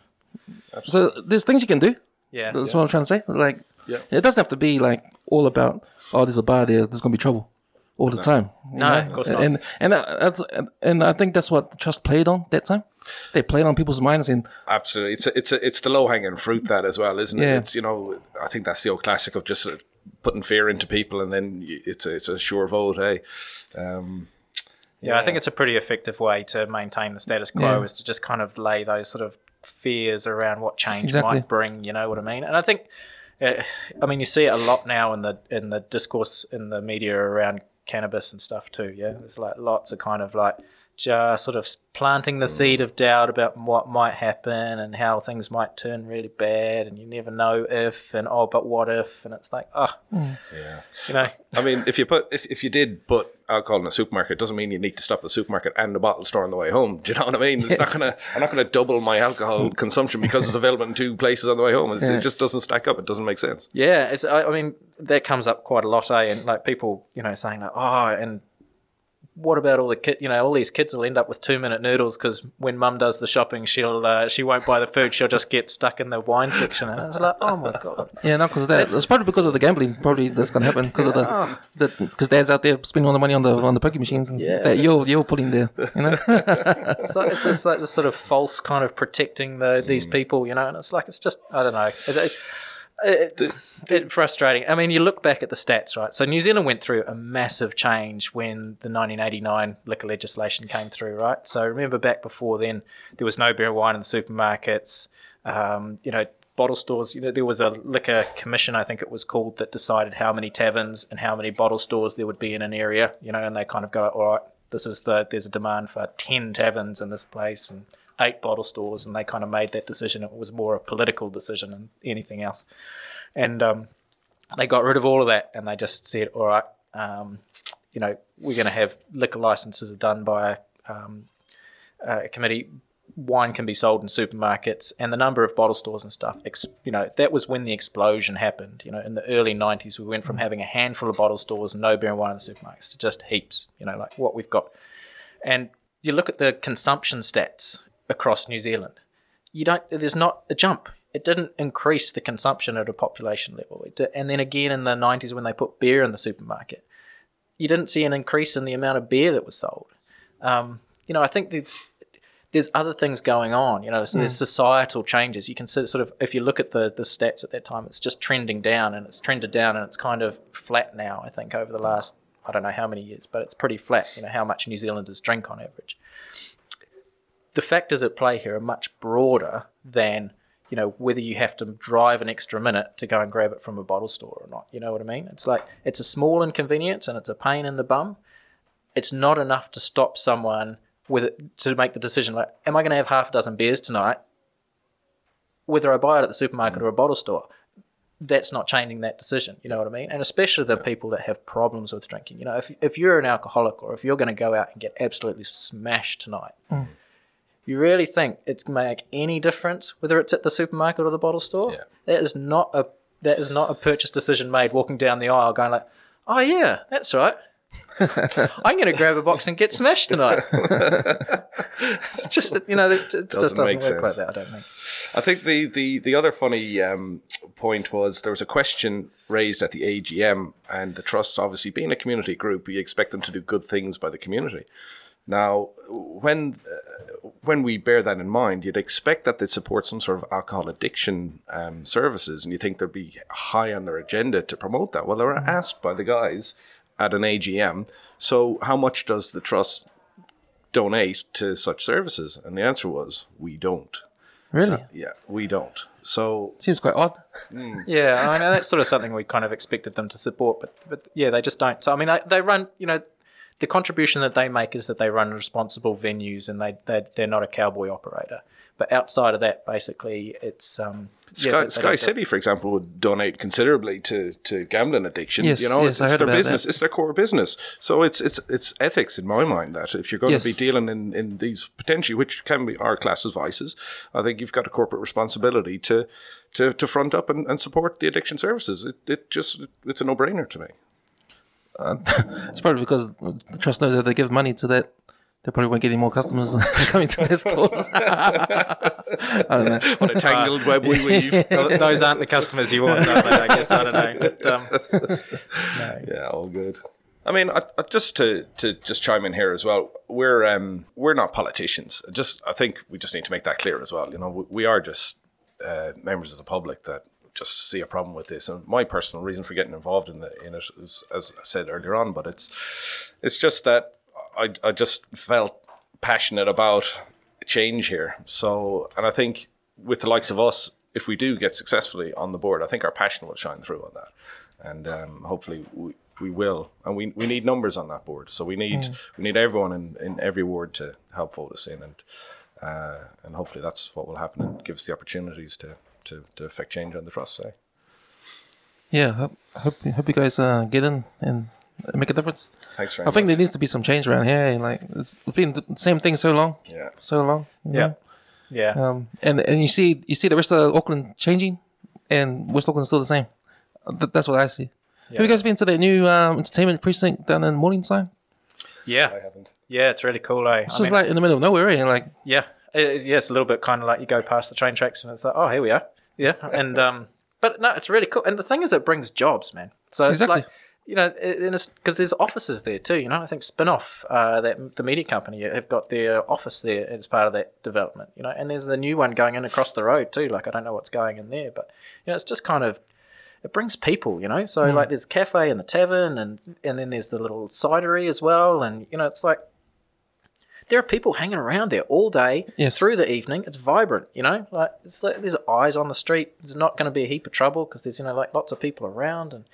So there's things you can do. Yeah. That's what I'm trying to say. Like, Yeah. it doesn't have to be like all about oh, there's a bar there, there's gonna be trouble all the time. No, know? of course not. And and uh, and I think that's what Trust played on that time. They played on people's minds and Absolutely, it's a, it's a, it's the low hanging fruit that as well, isn't it? Yeah. It's you know, I think that's the old classic of just uh, putting fear into people, and then it's a, it's a sure vote. Hey, um, Yeah, I think it's a pretty effective way to maintain the status quo Yeah. is to just kind of lay those sort of fears around what change Exactly. might bring. You know what I mean? And I think, uh, I mean, you see it a lot now in the in the discourse in the media around cannabis and stuff too. Yeah, there's like lots of kind of like just sort of planting the seed of doubt about what might happen and how things might turn really bad, and you never know if and oh, but what if? And it's like, oh, Yeah. you know, I mean, if you put if, if you did put alcohol in a supermarket, doesn't mean you need to stop at the supermarket and the bottle store on the way home. Do you know what I mean? It's not gonna I'm not gonna double my alcohol consumption because it's available in two places on the way home. It's, It just doesn't stack up. It doesn't make sense. Yeah, it's. I, I mean, that comes up quite a lot, eh? And like people, you know, saying like, oh, and what about all the kid? You know, all these kids will end up with two minute noodles because when mum does the shopping, she'll uh, she won't buy the food. She'll just get stuck in the wine section. And it's like, oh my god. Yeah, not because of that. It's probably because of the gambling. Probably that's gonna happen because of the because dad's out there spending all the money on the on the poker machines and Yeah. that you're you're putting there. You know, It's like it's just like this sort of false kind of protecting the these people, you know. And it's like it's just I don't know. It, it, it, it- frustrating. I mean, you look back at the stats, right? So New Zealand went through a massive change when the 1989 liquor legislation came through, right? So remember back before then, there was no beer and wine in the supermarkets. Um, you know, bottle stores. You know, there was a liquor commission, I think it was called, that decided how many taverns and how many bottle stores there would be in an area. You know, and they kind of go, all right, this is the there's a demand for ten taverns in this place and eight bottle stores, and they kind of made that decision. It was more a political decision than anything else, and um, they got rid of all of that, and they just said, all right, um, you know, we're going to have liquor licenses done by um, a committee. Wine can be sold in supermarkets, and the number of bottle stores and stuff. Ex- you know, that was when the explosion happened. You know, in the early '90s, we went from having a handful of bottle stores and no beer and wine in the supermarkets to just heaps. You know, like what we've got. And you look at the consumption stats across New Zealand. You don't. There's not a jump. It didn't increase the consumption at a population level. It did, and then again in the '90s when they put beer in the supermarket, you didn't see an increase in the amount of beer that was sold. Um, you know, I think there's there's other things going on. You know, so there's societal changes. You can sort of if you look at the the stats at that time, it's just trending down, and it's trended down, and it's kind of flat now. I think over the last I don't know how many years, but it's pretty flat. You know how much New Zealanders drink on average. The factors at play here are much broader than you know whether you have to drive an extra minute to go and grab it from a bottle store or not. You know what I mean? It's like it's a small inconvenience and it's a pain in the bum. It's not enough to stop someone with it to make the decision like, am I going to have half a dozen beers tonight? Whether I buy it at the supermarket or a bottle store, that's not changing that decision. You know what I mean? And especially the people that have problems with drinking. You know, if if you're an alcoholic or if you're going to go out and get absolutely smashed tonight, mm. You really think it's going to make any difference whether it's at the supermarket or the bottle store? Yeah. That is not a that is not a purchase decision made walking down the aisle going like, oh yeah, that's right. I'm going to grab a box and get smashed tonight. it's just you know, it just Doesn't doesn't make work like sense. that. I don't think. I think the, the, the other funny um, point was there was a question raised at the AGM, and the trust, obviously being a community group, we expect them to do good things by the community. Now, when uh, when we bear that in mind, you'd expect that they'd support some sort of alcohol addiction um, services, and you think they'd be high on their agenda to promote that. Well, they were asked by the guys at an AGM, so how much does the trust donate to such services? And the answer was, we don't. really Yeah, we don't. So seems quite odd. Yeah, I mean that's sort of something we kind of expected them to support, but but yeah, they just don't. So I mean, they, they run, you know, the contribution that they make is that they run responsible venues and they they they're not a cowboy operator. But outside of that, basically, it's um Sky, they- they Sky don't- City, for example, would donate considerably to, to gambling addiction. Yes, you know, yes, it's, I it's heard their about business. that. It's their core business. So it's it's it's ethics in my mind that if you're going Yes. to be dealing in, in these potentially, which can be our classed as vices, I think you've got a corporate responsibility to to, to front up and, and support the addiction services. It, it just it's a no brainer to me. It's probably because the trust knows that if they give money to that, they probably won't get any more customers coming to their stores. I don't know. What a tangled web we weave. Th- those aren't the customers you want, are they? I guess I don't know. But, um, Yeah, all good. I mean, I, I, just to, to just chime in here as well, we're um, we're not politicians. Just I think we just need to make that clear as well. You know, we, we are just uh, members of the public that just see a problem with this. And my personal reason for getting involved in the in it is, as I said earlier on, but it's it's just that I I just felt passionate about change here. So, and I think with the likes of us, if we do get successfully on the board, I think our passion will shine through on that, and um, hopefully we, we will, and we we need numbers on that board. So we need we need everyone in, in every ward to help vote us in, and uh, and hopefully that's what will happen and gives us the opportunities to to, to affect change on the trust. Say. Yeah, hope hope, hope you guys uh, get in and make a difference. Thanks very I think there needs to be some change around here. Like it's been the same thing so long, yeah. so long. Yeah. know? Yeah. Um, and and you see you see the rest of Auckland changing, and West Auckland's still the same. Th- that's what I see. Have you guys been to that new um, entertainment precinct down in Morningside? yeah. I haven't. Yeah, it's really cool, eh? It's just like in the middle of nowhere, eh? Like Yeah, it, yeah, it's a little bit kind of like you go past the train tracks and it's like, oh, here we are. Yeah, and um, but no, it's really cool. And the thing is, it brings jobs, man. So it's Exactly. like, you know, because there's offices there too. You know, I think Spinoff, uh, that the media company, have got their office there as part of that development. You know, and there's the new one going in across the road too. Like I don't know what's going in there, but you know, it's just kind of it brings people, you know. So like there's a cafe and the tavern and and then there's the little cidery as well, and you know, it's like there are people hanging around there all day Yes. through the evening. It's vibrant, you know. Like it's like there's eyes on the street. There's not going to be a heap of trouble because there's you know like lots of people around and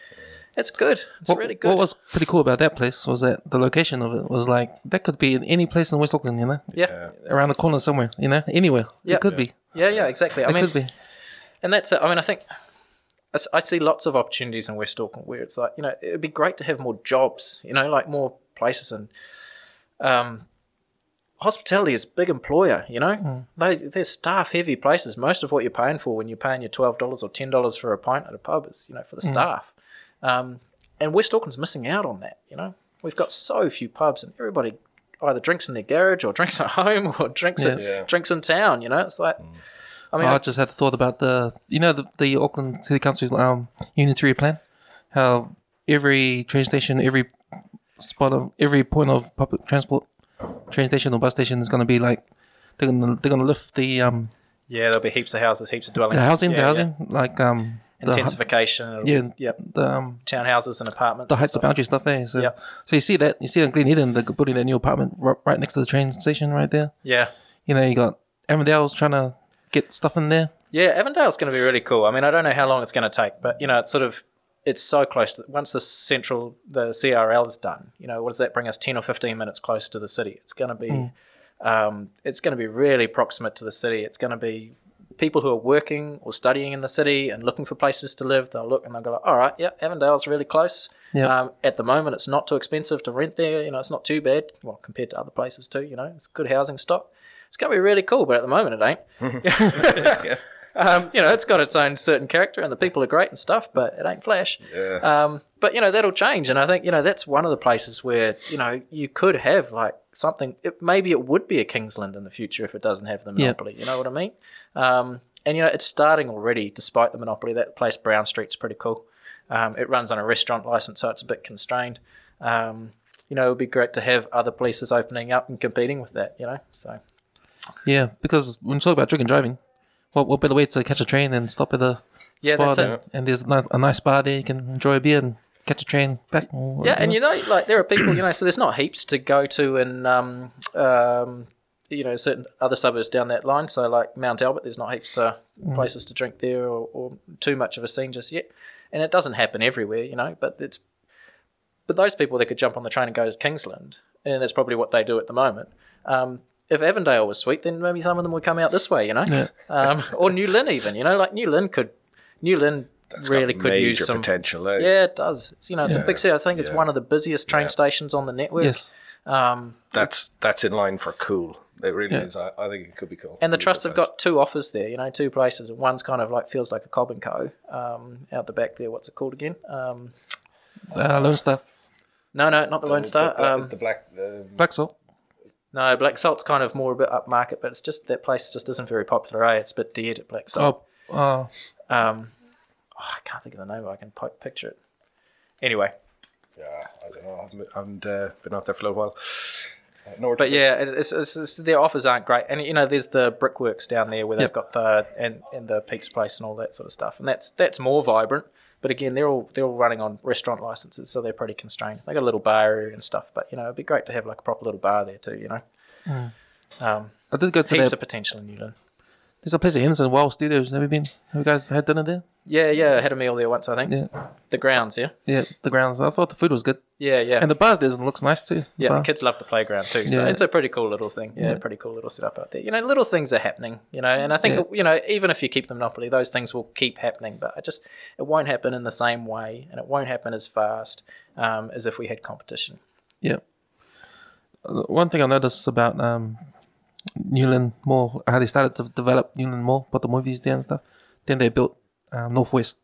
it's good. It's what, really good. what was pretty cool about that place was that the location of it was like that could be in any place in West Auckland, you know, yeah. around the corner somewhere, you know, anywhere. Yeah. It could be. yeah, yeah, exactly. I It mean, could be. and that's it. I mean, I think I see lots of opportunities in West Auckland where it's like you know it would be great to have more jobs, you know, like more places and um, hospitality is a big employer. You know, they they're staff heavy places. Most of what you're paying for when you're paying your twelve dollars or ten dollars for a pint at a pub is you know for the staff, um, and West Auckland's missing out on that. You know, we've got so few pubs and everybody. Either drinks in their garage, or drinks at home, or drinks at, Yeah. drinks in town. You know, it's like, I mean, I I- just had the thought about the, you know, the, the Auckland City Council's um, unitary plan, how every train station, every spot of every point of public transport, train station or bus station is going to be like they're going to they're going to lift the um Yeah, there'll be heaps of houses, heaps of dwellings. the housing, the Yeah, housing, like um yeah. the, intensification. yeah, yep. the um Townhouses and apartments. the heights of boundary stuff there. So Yeah. so you see that you see in Glen Eden, they're building that new apartment right, right next to the train station right there. Yeah, You know, you got Avondale's trying to get stuff in there. yeah. Avondale's going to be really cool. I mean, I don't know how long it's going to take, but you know, it's sort of it's so close to once the central the CRL is done. You know, what does that bring us? Ten or fifteen minutes close to the city. It's going to be, um, it's going to be really proximate to the city. It's going to be people who are working or studying in the city and looking for places to live. They'll look and they'll go, like, all right, yeah, Avondale's really close. Yeah. Um, at the moment, it's not too expensive to rent there. You know, it's not too bad. Well, compared to other places too. You know, it's good housing stock. It's going to be really cool, but at the moment, it ain't. Um, you know, it's got its own certain character, and the people are great and stuff, but it ain't Flash. Yeah. Um, but you know that'll change, and I think you know that's one of the places where you know you could have like something. It, maybe it would be a Kingsland in the future if it doesn't have the Yeah. monopoly. You know what I mean? Um, and you know it's starting already, despite the monopoly. That place Brown Street's pretty cool. Um, it runs on a restaurant license, so it's a bit constrained. Um, you know, it would be great to have other places opening up and competing with that. You know, so Yeah, because when you talk about drinking and driving, what what better way to catch a train and stop at the Yeah, spot and, it. and there's a nice bar there you can enjoy a beer and catch a train back. Yeah, and you know, like there are people, you know, so there's not heaps to go to in, um, um, you know, certain other suburbs down that line. So like Mount Albert, there's not heaps to places to drink there or, or too much of a scene just yet. And it doesn't happen everywhere, you know, but it's but those people that could jump on the train and go to Kingsland, and that's probably what they do at the moment. Um, if Avondale was sweet, then maybe some of them would come out this way, you know, Yeah. um, or New Lynn even, you know, like New Lynn could, New Lynn It's really got could major use some potential. Eh? yeah, it does. It's you know, it's a big city. I think it's one of the busiest train Yeah. stations on the network. yes, Um, That's that's in line for cool. It really Yeah. is. I, I think it could be cool. and the Could trust good have place. got two offers there. You know, two places. And One's kind of like feels like a Cobb and Co. Um, out the back there. What's it called again? Um, uh, Lone Star, no, no, not the Lone Star. The, black- Um, the black. The, Black Salt. No, Black Salt's kind of more a bit upmarket, but it's just that place just isn't very popular. Eh? It's a bit dead at Black Salt. Oh, uh, Um, oh, I can't think of the name. But I can pi- picture it. Anyway, yeah, I don't know. I haven't, I haven't uh, been out there for a little while. Uh, But yeah, it- it's, it's, it's, their offers aren't great, and you know, there's the brickworks down there where they've Yep. got the and, and the Peaks Place and all that sort of stuff, and that's that's more vibrant. But again, they're all they're all running on restaurant licenses, so they're pretty constrained. They got a little bar area and stuff, but you know, it'd be great to have like a proper little bar there too. You know, um, I did go to heaps of potential in New Lynn. There's a place at Henderson, Wild Studios. Have you been? Have you guys had dinner there? Yeah, yeah. I had a meal there once, I think. Yeah. The grounds, yeah. Yeah, the grounds. I thought the food was good. Yeah, yeah. And the bars there looks nice too. Yeah, Bar. the kids love the playground too. So Yeah. it's a pretty cool little thing. Yeah, Yeah. pretty cool little setup out there. You know, little things are happening. You know, and I think Yeah. you know even if you keep the monopoly, those things will keep happening. But it just it won't happen in the same way, and it won't happen as fast um, as if we had competition. Yeah. Uh, One thing I noticed about um, New Lynn Mall, how they started to develop New Lynn Mall, put the movies there and stuff. Then they built um, Northwest.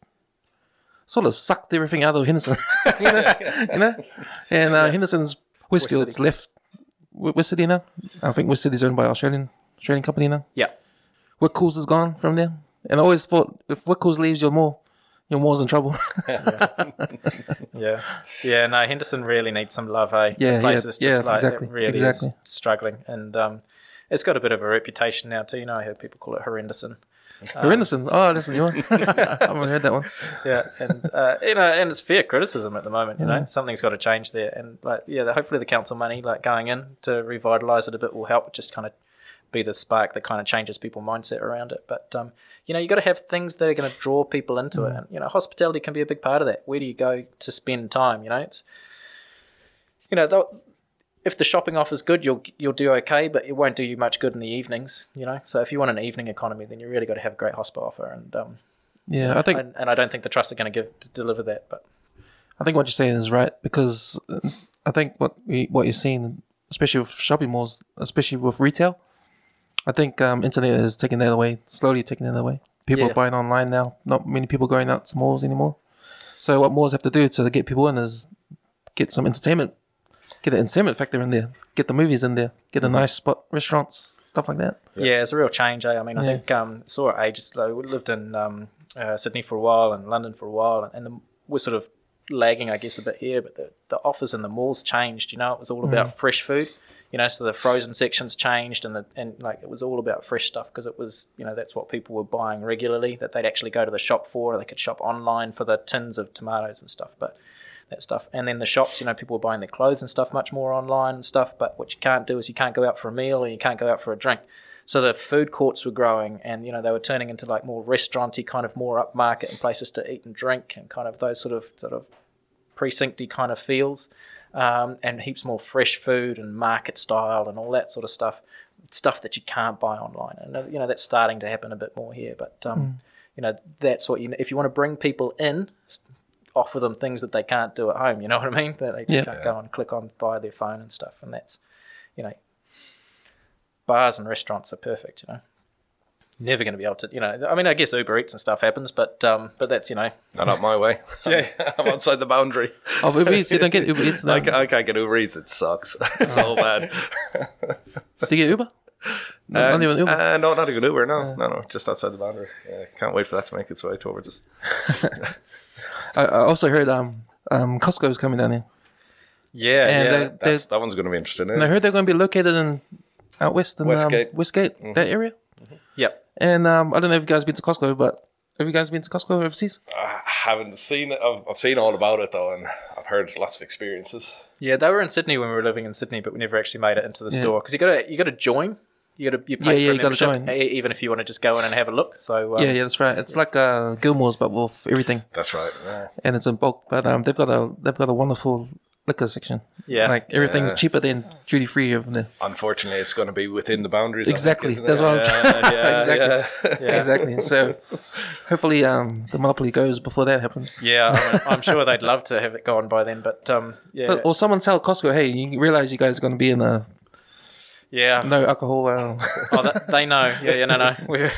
Sort of sucked everything out of Henderson, you know, you know. And uh, Henderson's Westfield's left West City now. I think West City's owned by Australian Australian company now. Yeah, Whitcoulls is gone from there, and I always thought if Whitcoulls leaves, your mall, your mall's in trouble. yeah, yeah. No, Henderson really needs some love. Hey, Yeah, the place yeah, is just yeah, like exactly, really exactly. struggling, and um, it's got a bit of a reputation now too. You know, I heard people call it horrendousson. Henderson, oh, listen, you want? I haven't heard that one. yeah, and uh, you know, and it's fair criticism at the moment. You know, something's got to change there, and like, yeah, the, hopefully the council money, like going in to revitalise it a bit, will help. Just kind of be the spark that kind of changes people's mindset around it. But um, you know, you got to have things that are going to draw people into it, and you know, hospitality can be a big part of that. Where do you go to spend time? You know, it's you know, though, if the shopping offer's good, you'll you'll do okay, but it won't do you much good in the evenings. You know, so if you want an evening economy, then you really got to have a great hospo offer, and um, Yeah, I think and, and I don't think the trust are going to give to deliver that. But I think what you're saying is right because uh, I think what we, what you're seeing, especially with shopping malls, especially with retail, I think um, internet is taking that away, slowly taking that away. People Yeah. are buying online now. Not many people going out to malls anymore. So what malls have to do to get people in is get some entertainment, get the entertainment factor in there, get the movies in there, get Mm-hmm. a nice spot, restaurants, stuff like that. yeah, it's a real change. Eh? I mean, I Yeah. think um, saw it ages ago. We lived in um, uh, Sydney for a while and London for a while, and, and the, we're sort of lagging, I guess, a bit here. But the, the offers in the malls changed. You know, it was all about fresh food. You know, so the frozen sections changed, and the and like it was all about fresh stuff because it was you know that's what people were buying regularly. That they'd actually go to the shop for. Or they could shop online for the tins of tomatoes and stuff. But that stuff. And then the shops, you know, people were buying their clothes and stuff much more online and stuff. But what you can't do is you can't go out for a meal or you can't go out for a drink. So the food courts were growing, and you know they were turning into like more restauranty, kind of more upmarket and places to eat and drink, and kind of those sort of sort of precincty kind of feels, um, and heaps more fresh food and market style and all that sort of stuff, stuff that you can't buy online. And you know that's starting to happen a bit more here. But um, you know that's what you if you want to bring people in, offer them things that they can't do at home. You know what I mean? That they just Yeah. can't go and click on via their phone and stuff. And that's you know bars and restaurants are perfect. You know. Never going to be able to, you know. I mean, I guess Uber Eats and stuff happens, but um, but that's you know, No, not my way. Yeah. I'm outside the boundary. Oh, Uber Eats, you don't get Uber Eats now. I, ca- I can't get Uber Eats. It sucks. it's so bad. Do you get Uber? No, Uh, not even Uber. uh, no, not even Uber. No, no, no. Just outside the boundary. Yeah, can't wait for that to make its way towards us. I, I also heard um um Costco's coming down here, yeah, and yeah. they, That's, that one's going to be interesting. and I heard they're going to be located in out west in Westgate. um, Westgate, that area. yep. And um, I don't know if you guys been to Costco, but have you guys been to Costco overseas? I haven't seen it. I've, I've seen all about it though, and I've heard lots of experiences. Yeah, they were in Sydney when we were living in Sydney, but we never actually made it into the Yeah. store because you got to you got to join. You got to you pay Yeah, yeah, for a you gotta membership, join. even if you want to just go in and have a look. So um, yeah, yeah, that's right. It's like uh, Gilmours, but with everything, That's right. Yeah. and it's in bulk. But um, they've got a they've got a wonderful liquor section. Yeah. like everything's Yeah. cheaper than duty free over there. Unfortunately, it's going to be within the boundaries. I think, Exactly. That's it? what I'm yeah, yeah, Exactly. yeah. Exactly. So hopefully, um, the monopoly goes before that happens. yeah, I'm, I'm sure they'd love to have it gone by then, but um, yeah, But- Or someone tell Costco, hey, you realize you guys are going to be in a yeah. no alcohol. Oh, that, they know. Yeah, yeah, no, no. We're,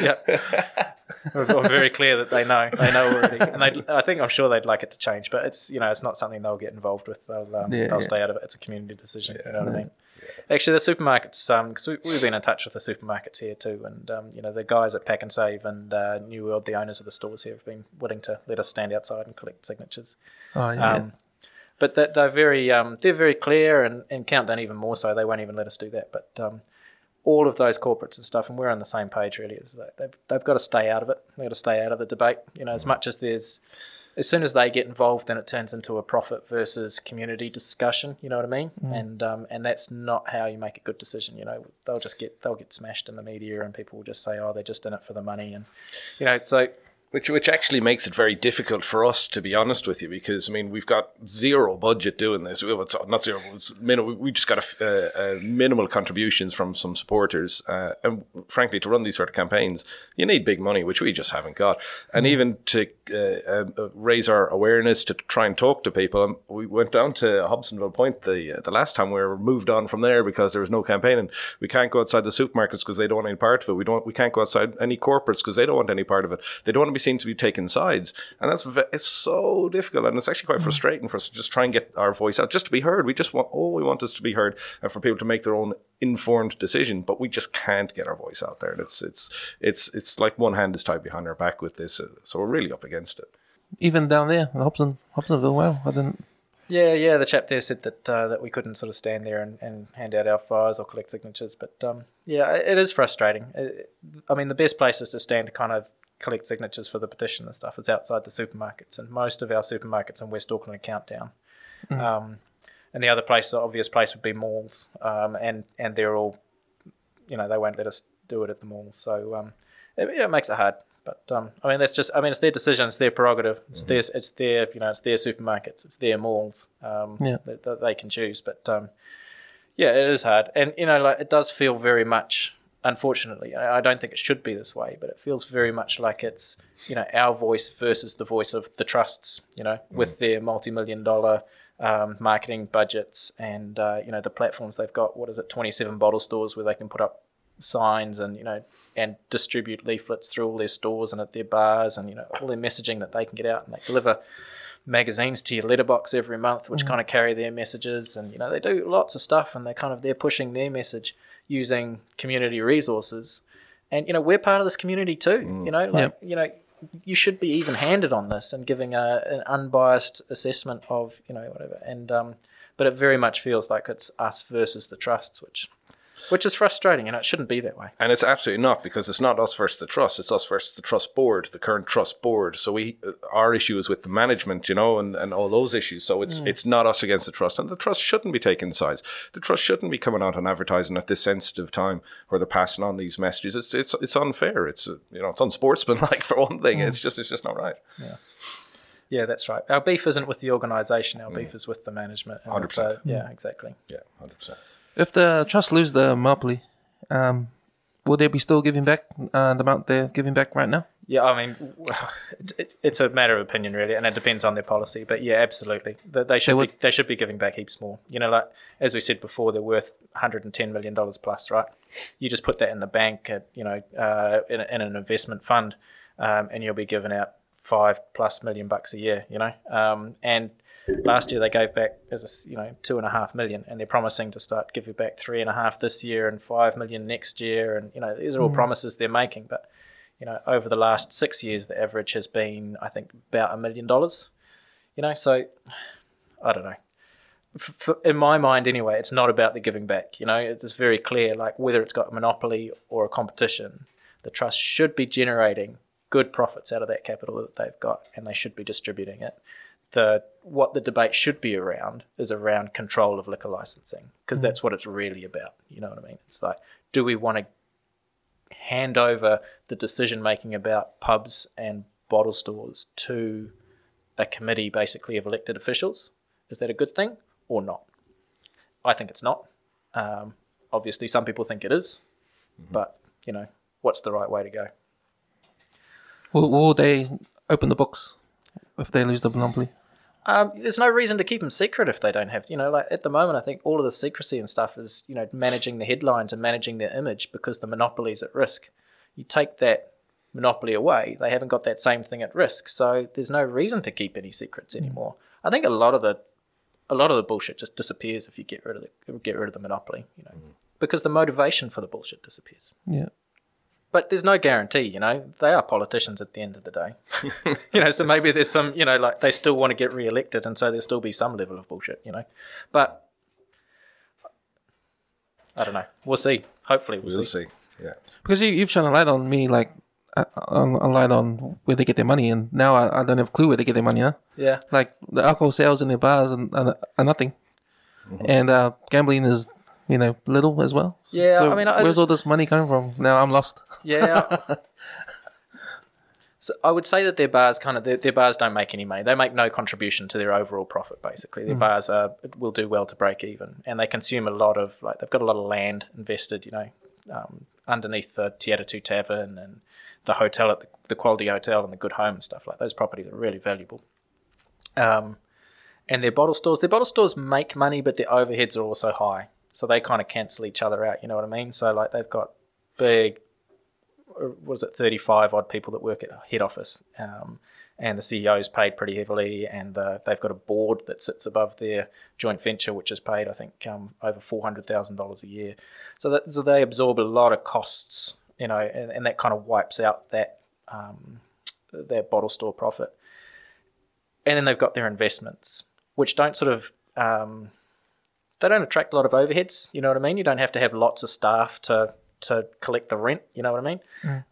yeah. We're, we're very clear that they know. They know already, and they. I think I'm sure they'd like it to change, but it's you know it's not something they'll get involved with. They'll um, Yeah, they'll yeah. stay out of it. It's a community decision. you know what I mean? Actually, the supermarkets, um, because we, we've been in touch with the supermarkets here too, and um, you know the guys at Pak'nSave and uh, New World, the owners of the stores here, have been willing to let us stand outside and collect signatures. oh yeah. Um, but that they're very um, they're very clear, and, and Countdown even more so. They won't even let us do that. But um, all of those corporates and stuff, and we're on the same page really. Is they've they've got to stay out of it. They've got to stay out of the debate. You know, as much as there's as soon as they get involved, then it turns into a profit versus community discussion. You know what I mean? And um, and that's not how you make a good decision. You know, they'll just get they'll get smashed in the media, and people will just say, oh, they're just in it for the money, and you know, so Which, which actually makes it very difficult for us, to be honest with you, because I mean we've got zero budget doing this. Well, it's not zero; it's minimal. We just got a, uh, uh, minimal contributions from some supporters, uh, and frankly, to run these sort of campaigns, you need big money, which we just haven't got. And even to uh, uh, raise our awareness, to try and talk to people, um, we went down to Hobsonville Point the uh, the last time we were moved on from there because there was no campaign, and we can't go outside the supermarkets because they don't want any part of it. We don't. We can't go outside any corporates because they don't want any part of it. They don't want to be seen to be taking sides, and that's ve- it's so difficult, and it's actually quite frustrating for us to just try and get our voice out, just to be heard. We just want all we want is to be heard, and for people to make their own informed decision. But we just can't get our voice out there. And it's it's it's it's like one hand is tied behind our back with this, uh, so we're really up against it. Even down there, in Hobson, Hobsonville. Wow, I didn't. Yeah, yeah. The chap there said that uh, that we couldn't sort of stand there and, and hand out our flyers or collect signatures. But um, yeah, it it is frustrating. It- I mean, the best place is to stand to kind of collect signatures for the petition and stuff It's outside the supermarkets, and most of our supermarkets in West Auckland are countdown. Um, and the other place, the obvious place, would be malls, um, and and they're all, you know, they won't let us do it at the malls. So um, it, it makes it hard. But um, I mean, that's just I mean, it's their decision, it's their prerogative, it's their it's their you know, it's their supermarkets, it's their malls. Um, Yeah. that, that they can choose. But um, yeah, it is hard, and you know, like it does feel very much. Unfortunately, I I don't think it should be this way, but it feels very much like it's you know our voice versus the voice of the trusts. You know, with their multi-million dollar um, marketing budgets and uh, you know the platforms they've got. What is it? Twenty-seven bottle stores where they can put up signs and you know and distribute leaflets through all their stores and at their bars and you know all their messaging that they can get out and they deliver magazines to your letterbox every month which kind of carry their messages and you know they do lots of stuff and they kind of they're pushing their message using community resources. And you know we're part of this community too you know like you know you should be even handed on this and giving a, an unbiased assessment of you know whatever. And um but it very much feels like it's us versus the trusts which which is frustrating and it shouldn't be that way And it's absolutely not because it's not us versus the trust. It's us versus the trust board, the current trust board. So we, uh, our issue is with the management, you know, and, and all those issues. So it's it's not us against the trust, and the trust shouldn't be taking sides. The trust shouldn't be coming out and advertising at this sensitive time where they're passing on these messages. It's it's it's unfair. It's uh, you know it's unsportsmanlike for one thing. It's just it's just not right. Yeah, Yeah, that's right. Our beef isn't with the organisation. Our beef is with the management. 100%. the- yeah, exactly. Yeah, hundred percent. If the trust lose the monopoly, um, will they be still giving back uh, the amount they're giving back right now? Yeah, I mean, it, it, it's a matter of opinion, really, and it depends on their policy. But yeah, absolutely, they, they should They be they should be giving back heaps more. You know, like as we said before, they're worth 110 million dollars plus, right? You just put that in the bank, at, you know, uh, in, in an investment fund, um, and you'll be giving out five plus million bucks a year. You know, um, and last year they gave back as a you know two and a half million, and they're promising to start giving back three and a half this year and five million next year, and you know these are all mm. promises they're making, but you know, over the last six years, the average has been, I think, about a million dollars. You know, so I don't know. In my mind, anyway, it's not about the giving back. You know, it's very clear, like whether it's got a monopoly or a competition, the trust should be generating good profits out of that capital that they've got, and they should be distributing it. The what the debate should be around is around control of liquor licensing, because that's what it's really about. You know what I mean? It's like, do we want to hand over the decision making about pubs and bottle stores to a committee basically of elected officials. Is that a good thing or not? I think it's not. Um, obviously, some people think it is, but you know, what's the right way to go? Will, will they open the books if they lose the monopoly? Um, there's no reason to keep them secret if they don't have, you know, like at the moment, I think all of the secrecy and stuff is, you know, managing the headlines and managing their image because the monopoly is at risk. You take that monopoly away, they haven't got that same thing at risk. So there's no reason to keep any secrets anymore. I think a lot of the, a lot of the bullshit just disappears if you get rid of the, get rid of the monopoly, you know, because the motivation for the bullshit disappears. Yeah. But there's no guarantee, you know. They are politicians at the end of the day. you know, so maybe there's some, you know, like they still want to get re-elected, and so there'll still be some level of bullshit, you know. But I don't know. We'll see. Hopefully, we'll, We'll see. see. Yeah. Because you, you've shone a light on me, like, uh, on, online on where they get their money, and now I, I don't have a clue where they get their money. Huh? Yeah. Like the alcohol sales in their bars and are, are nothing, and uh, gambling is you know little as well. Yeah, So I mean, I where's just- all this money coming from? Now I'm lost. Yeah. so I would say that their bars kind of their, their bars don't make any money. They make no contribution to their overall profit. Basically, their bars are, will do well to break even, and they consume a lot of like they've got a lot of land invested. You know, um, underneath the Two Tavern and the hotel at the, the Quality Hotel and the Good Home and stuff like those properties are really valuable. Um, and their bottle stores, their bottle stores make money, but their overheads are also high, so they kind of cancel each other out. You know what I mean? So like they've got big was it 35 odd people that work at head office um, and the CEO's paid pretty heavily and uh, they've got a board that sits above their joint venture which is paid I think um, over $400,000 a year so that so they absorb a lot of costs you know and, and that kind of wipes out that um, their bottle store profit and then they've got their investments which don't sort of um, they don't attract a lot of overheads. You know what I mean? You don't have to have lots of staff to to collect the rent. You know what I mean?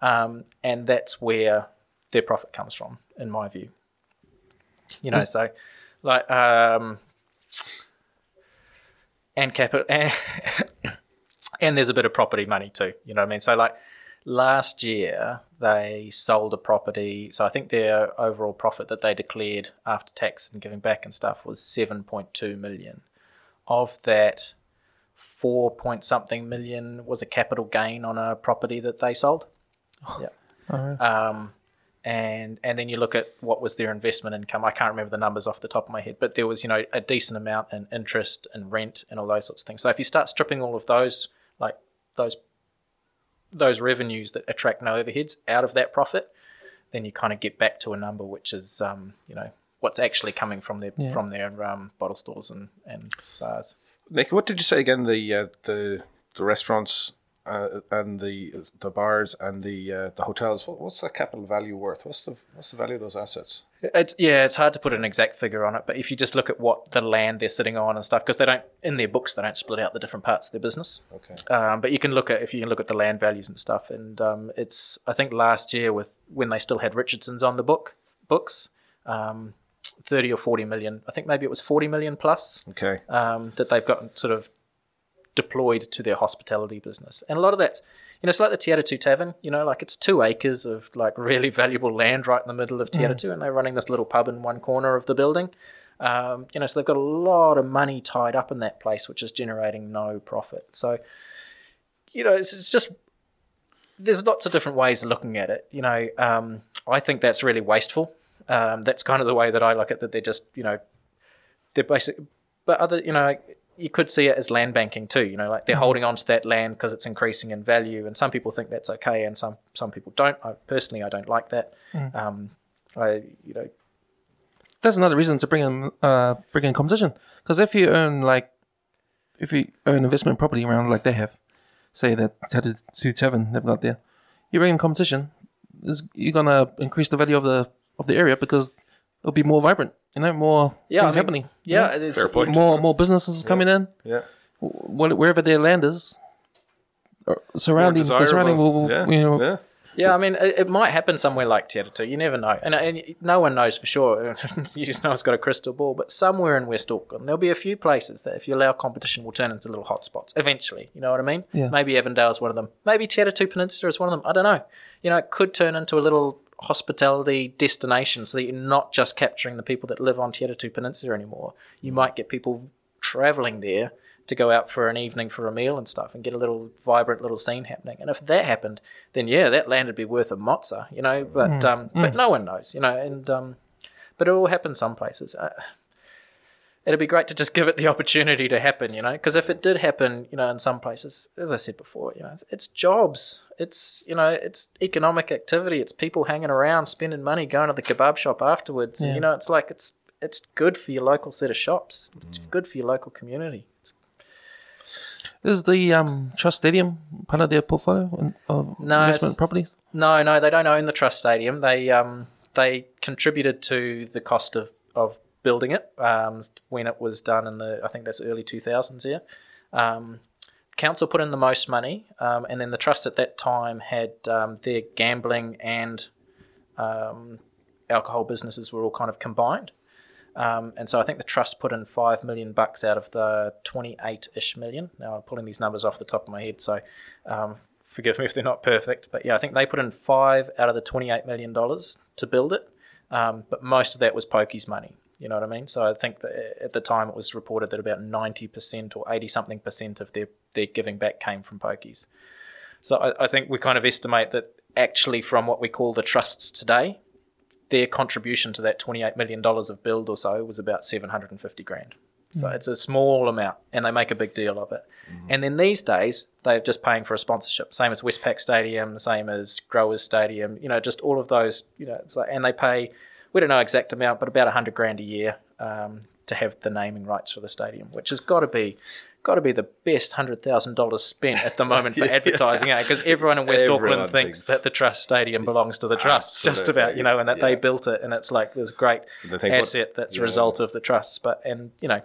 Um, and that's where their profit comes from, in my view. You know, so like um, and capital and, and there's a bit of property money too. You know what I mean? So like last year they sold a property. So I think their overall profit that they declared after tax and giving back and stuff was seven point two million of that, four point something million was a capital gain on a property that they sold. Yeah. Um, and and then you look at what was their investment income. I can't remember the numbers off the top of my head, but there was you know a decent amount in interest and rent and all those sorts of things. So if you start stripping all of those like those those revenues that attract no overheads out of that profit, then you kind of get back to a number which is um, you know what's actually coming from their Yeah. from their um, bottle stores and, and bars. Nick, what did you say again? The uh, the the restaurants uh, and the the bars and the uh, the hotels. What, what's the capital value worth? What's the what's the value of those assets? It's yeah, it's hard to put an exact figure on it, but if you just look at what the land they're sitting on and stuff, because they don't in their books they don't split out the different parts of their business. Okay. Um, but you can look at if you can look at the land values and stuff, and um, it's I think last year with when they still had Richardson's on the book books, um, thirty or forty million. I think maybe it was forty million plus Okay. um, that they've got sort of deployed to their hospitality business. And a lot of that's, you know, it's like the Te Atatu Tavern, you know, like it's two acres of like really valuable land right in the middle of Te Atatu, and they're running this little pub in one corner of the building. Um, you know, so they've got a lot of money tied up in that place, which is generating no profit. So, you know, it's, it's just there's lots of different ways of looking at it. You know, um, I think that's really wasteful. Um, that's kind of the way that I look at that. They're just, you know, they're basic, but other, you know, you could see it as land banking too. You know, like they're holding on to that land because it's increasing in value, and some people think that's okay, and some some people don't. I personally, I don't like that. Um, I, you know, That's another reason to bring in uh bring in competition. Because if you earn like if you earn investment property around like they have, say that Tattoo Tavern they've got there, you bring in competition, is you're gonna increase the value of the of the area because it'll be more vibrant. You know, more Yeah, I things mean, happening. yeah, it is. Fair point. More more businesses coming in. Yeah. wh- wherever their land is, uh, surrounding the surrounding will, will, yeah. you know, yeah. Yeah, I mean, it, it might happen somewhere like Te You never know, and, and no one knows for sure. you just know it's got a crystal ball, but somewhere in West Auckland, there'll be a few places that, if you allow competition, will turn into little hotspots eventually. You know what I mean? Yeah. Maybe Avondale is one of them. Maybe Te Peninsula is one of them. I don't know. You know, it could turn into a little hospitality destination, so that you're not just capturing the people that live on Te Peninsula anymore. You might get people traveling there to go out for an evening for a meal and stuff and get a little vibrant little scene happening. And if that happened, then yeah, that land would be worth a mozza, you know. But um, but no one knows, you know. And um, but it will happen some places. Uh, it'd be great to just give it the opportunity to happen, you know. Because if it did happen, you know, in some places, as I said before, you know, it's, it's jobs, it's you know, it's economic activity, it's people hanging around, spending money, going to the kebab shop afterwards. Yeah. You know, it's like it's it's good for your local set of shops. It's good for your local community. It's, is the um, Trust Stadium part of their portfolio of No, investment properties? No, no, they don't own the Trust Stadium. They um they contributed to the cost of, of building it um, when it was done in the I think that's early two thousands here. Um, council put in the most money, um, and then the trust at that time had um, their gambling and um, alcohol businesses were all kind of combined. Um, and so I think the trust put in five million bucks out of the twenty-eight-ish million. Now I'm pulling these numbers off the top of my head, so forgive me if they're not perfect. But yeah, I think they put in five out of the twenty-eight million dollars to build it. Um, but most of that was Pokey's money. You know what I mean? So I think that eh, at the time it was reported that about ninety percent or eighty something percent of their their giving back came from pokies. So I, I think we kind of estimate that actually from what we call the trusts today, their contribution to that $28 million of build or so was about 750 grand. So mm. it's a small amount and they make a big deal of it. Mm. And then these days, they're just paying for a sponsorship, same as Westpac Stadium, same as Growers Stadium, you know, just all of those, you know, it's like, and they pay, we don't know exact amount, but about 100 grand a year um, to have the naming rights for the stadium, which has got to be. Got to be the best hundred thousand dollars spent at the moment for advertising, because everyone in West Everyone Auckland thinks, thinks- that the trust stadium belongs to the trust, just about, you know, and that they built it, and it's like this great think, what- asset that's a yeah. result of the trusts. But and you know,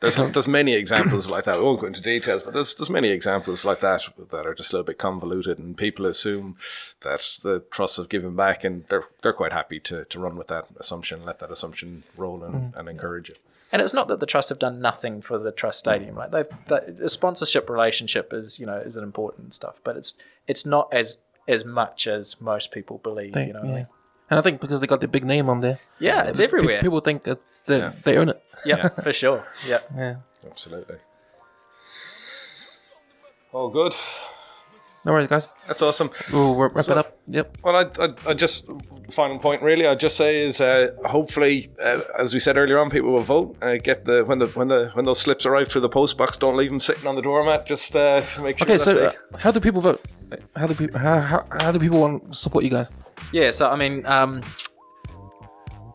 There's there's many examples like that. We won't go into details, but there's there's many examples like that that are just a little bit convoluted, and people assume that the trusts have given back, and they're they're quite happy to, to run with that assumption, let that assumption roll, and, mm. and encourage it. and it's not that the trusts have done nothing for the trust stadium. Mm. Like they've the, the sponsorship relationship is you know is an important stuff, but it's it's not as as much as most people believe. They- you know, I yeah. mean? And I think because they got their big name on there, yeah, it's everywhere. people think that they, they own it. yeah, for sure. Yeah. Yeah. Absolutely. All good. No worries, guys. That's awesome. We'll wrap wrap So- it up. Yep. Well, I, I, I just final point really. I'd just say is uh, hopefully, uh, as we said earlier on, people will vote. Uh, get the when the when the when those slips arrive through the post box, don't leave them sitting on the doormat. Just uh, make sure. Okay, so they- uh, how do people vote? How do people how, how, how do people want to support you guys? Yeah, so I mean, um,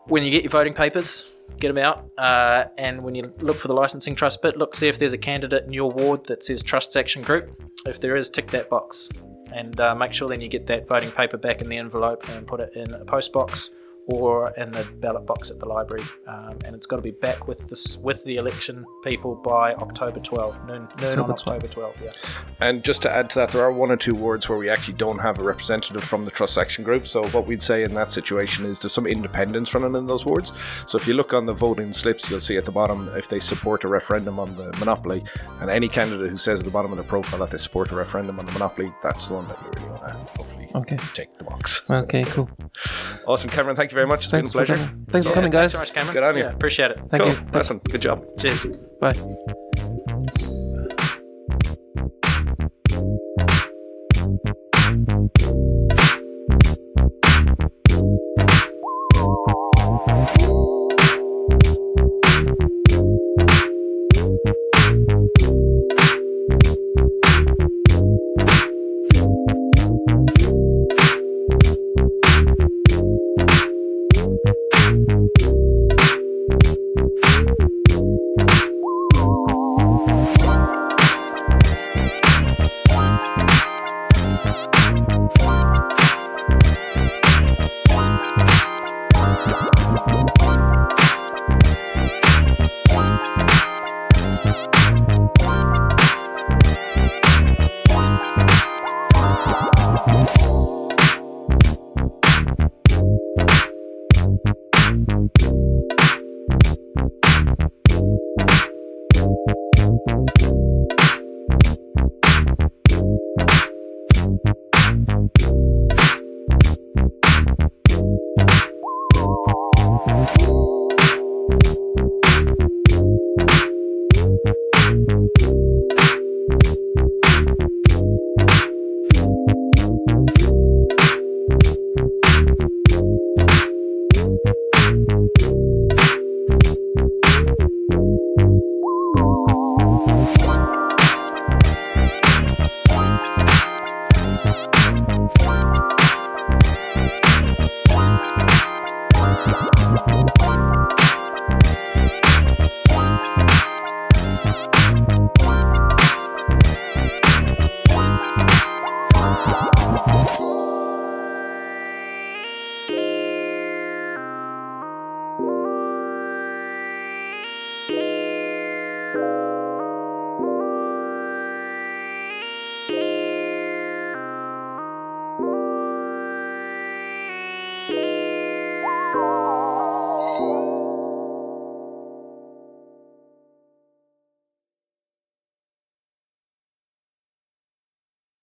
when you get your voting papers, get them out, uh, and when you look for the licensing trust bit, look see if there's a candidate in your ward that says Trust Action Group. If there is, tick that box, and uh, make sure then you get that voting paper back in the envelope and put it in a post box or in the ballot box at the library. Um, and it's got to be back with this with the election people by October 12, noon, noon on October 12. October 12. Yeah. And just to add to that, there are one or two wards where we actually don't have a representative from the Trust Action Group. So what we'd say in that situation is there's some independence running in those wards. So if you look on the voting slips, you'll see at the bottom if they support a referendum on the monopoly, and any candidate who says at the bottom of their profile that they support a referendum on the monopoly, that's the one that you really want to hopefully Okay. check the box. Okay, cool. Awesome, Cameron. Thank you you very much. It's Thanks been a pleasure. For Thanks so, for coming, guys. Thanks so much, Cameron. Good on you. Yeah, appreciate it. Thank cool. you. Thanks. Awesome. Good job. Cheers. Bye.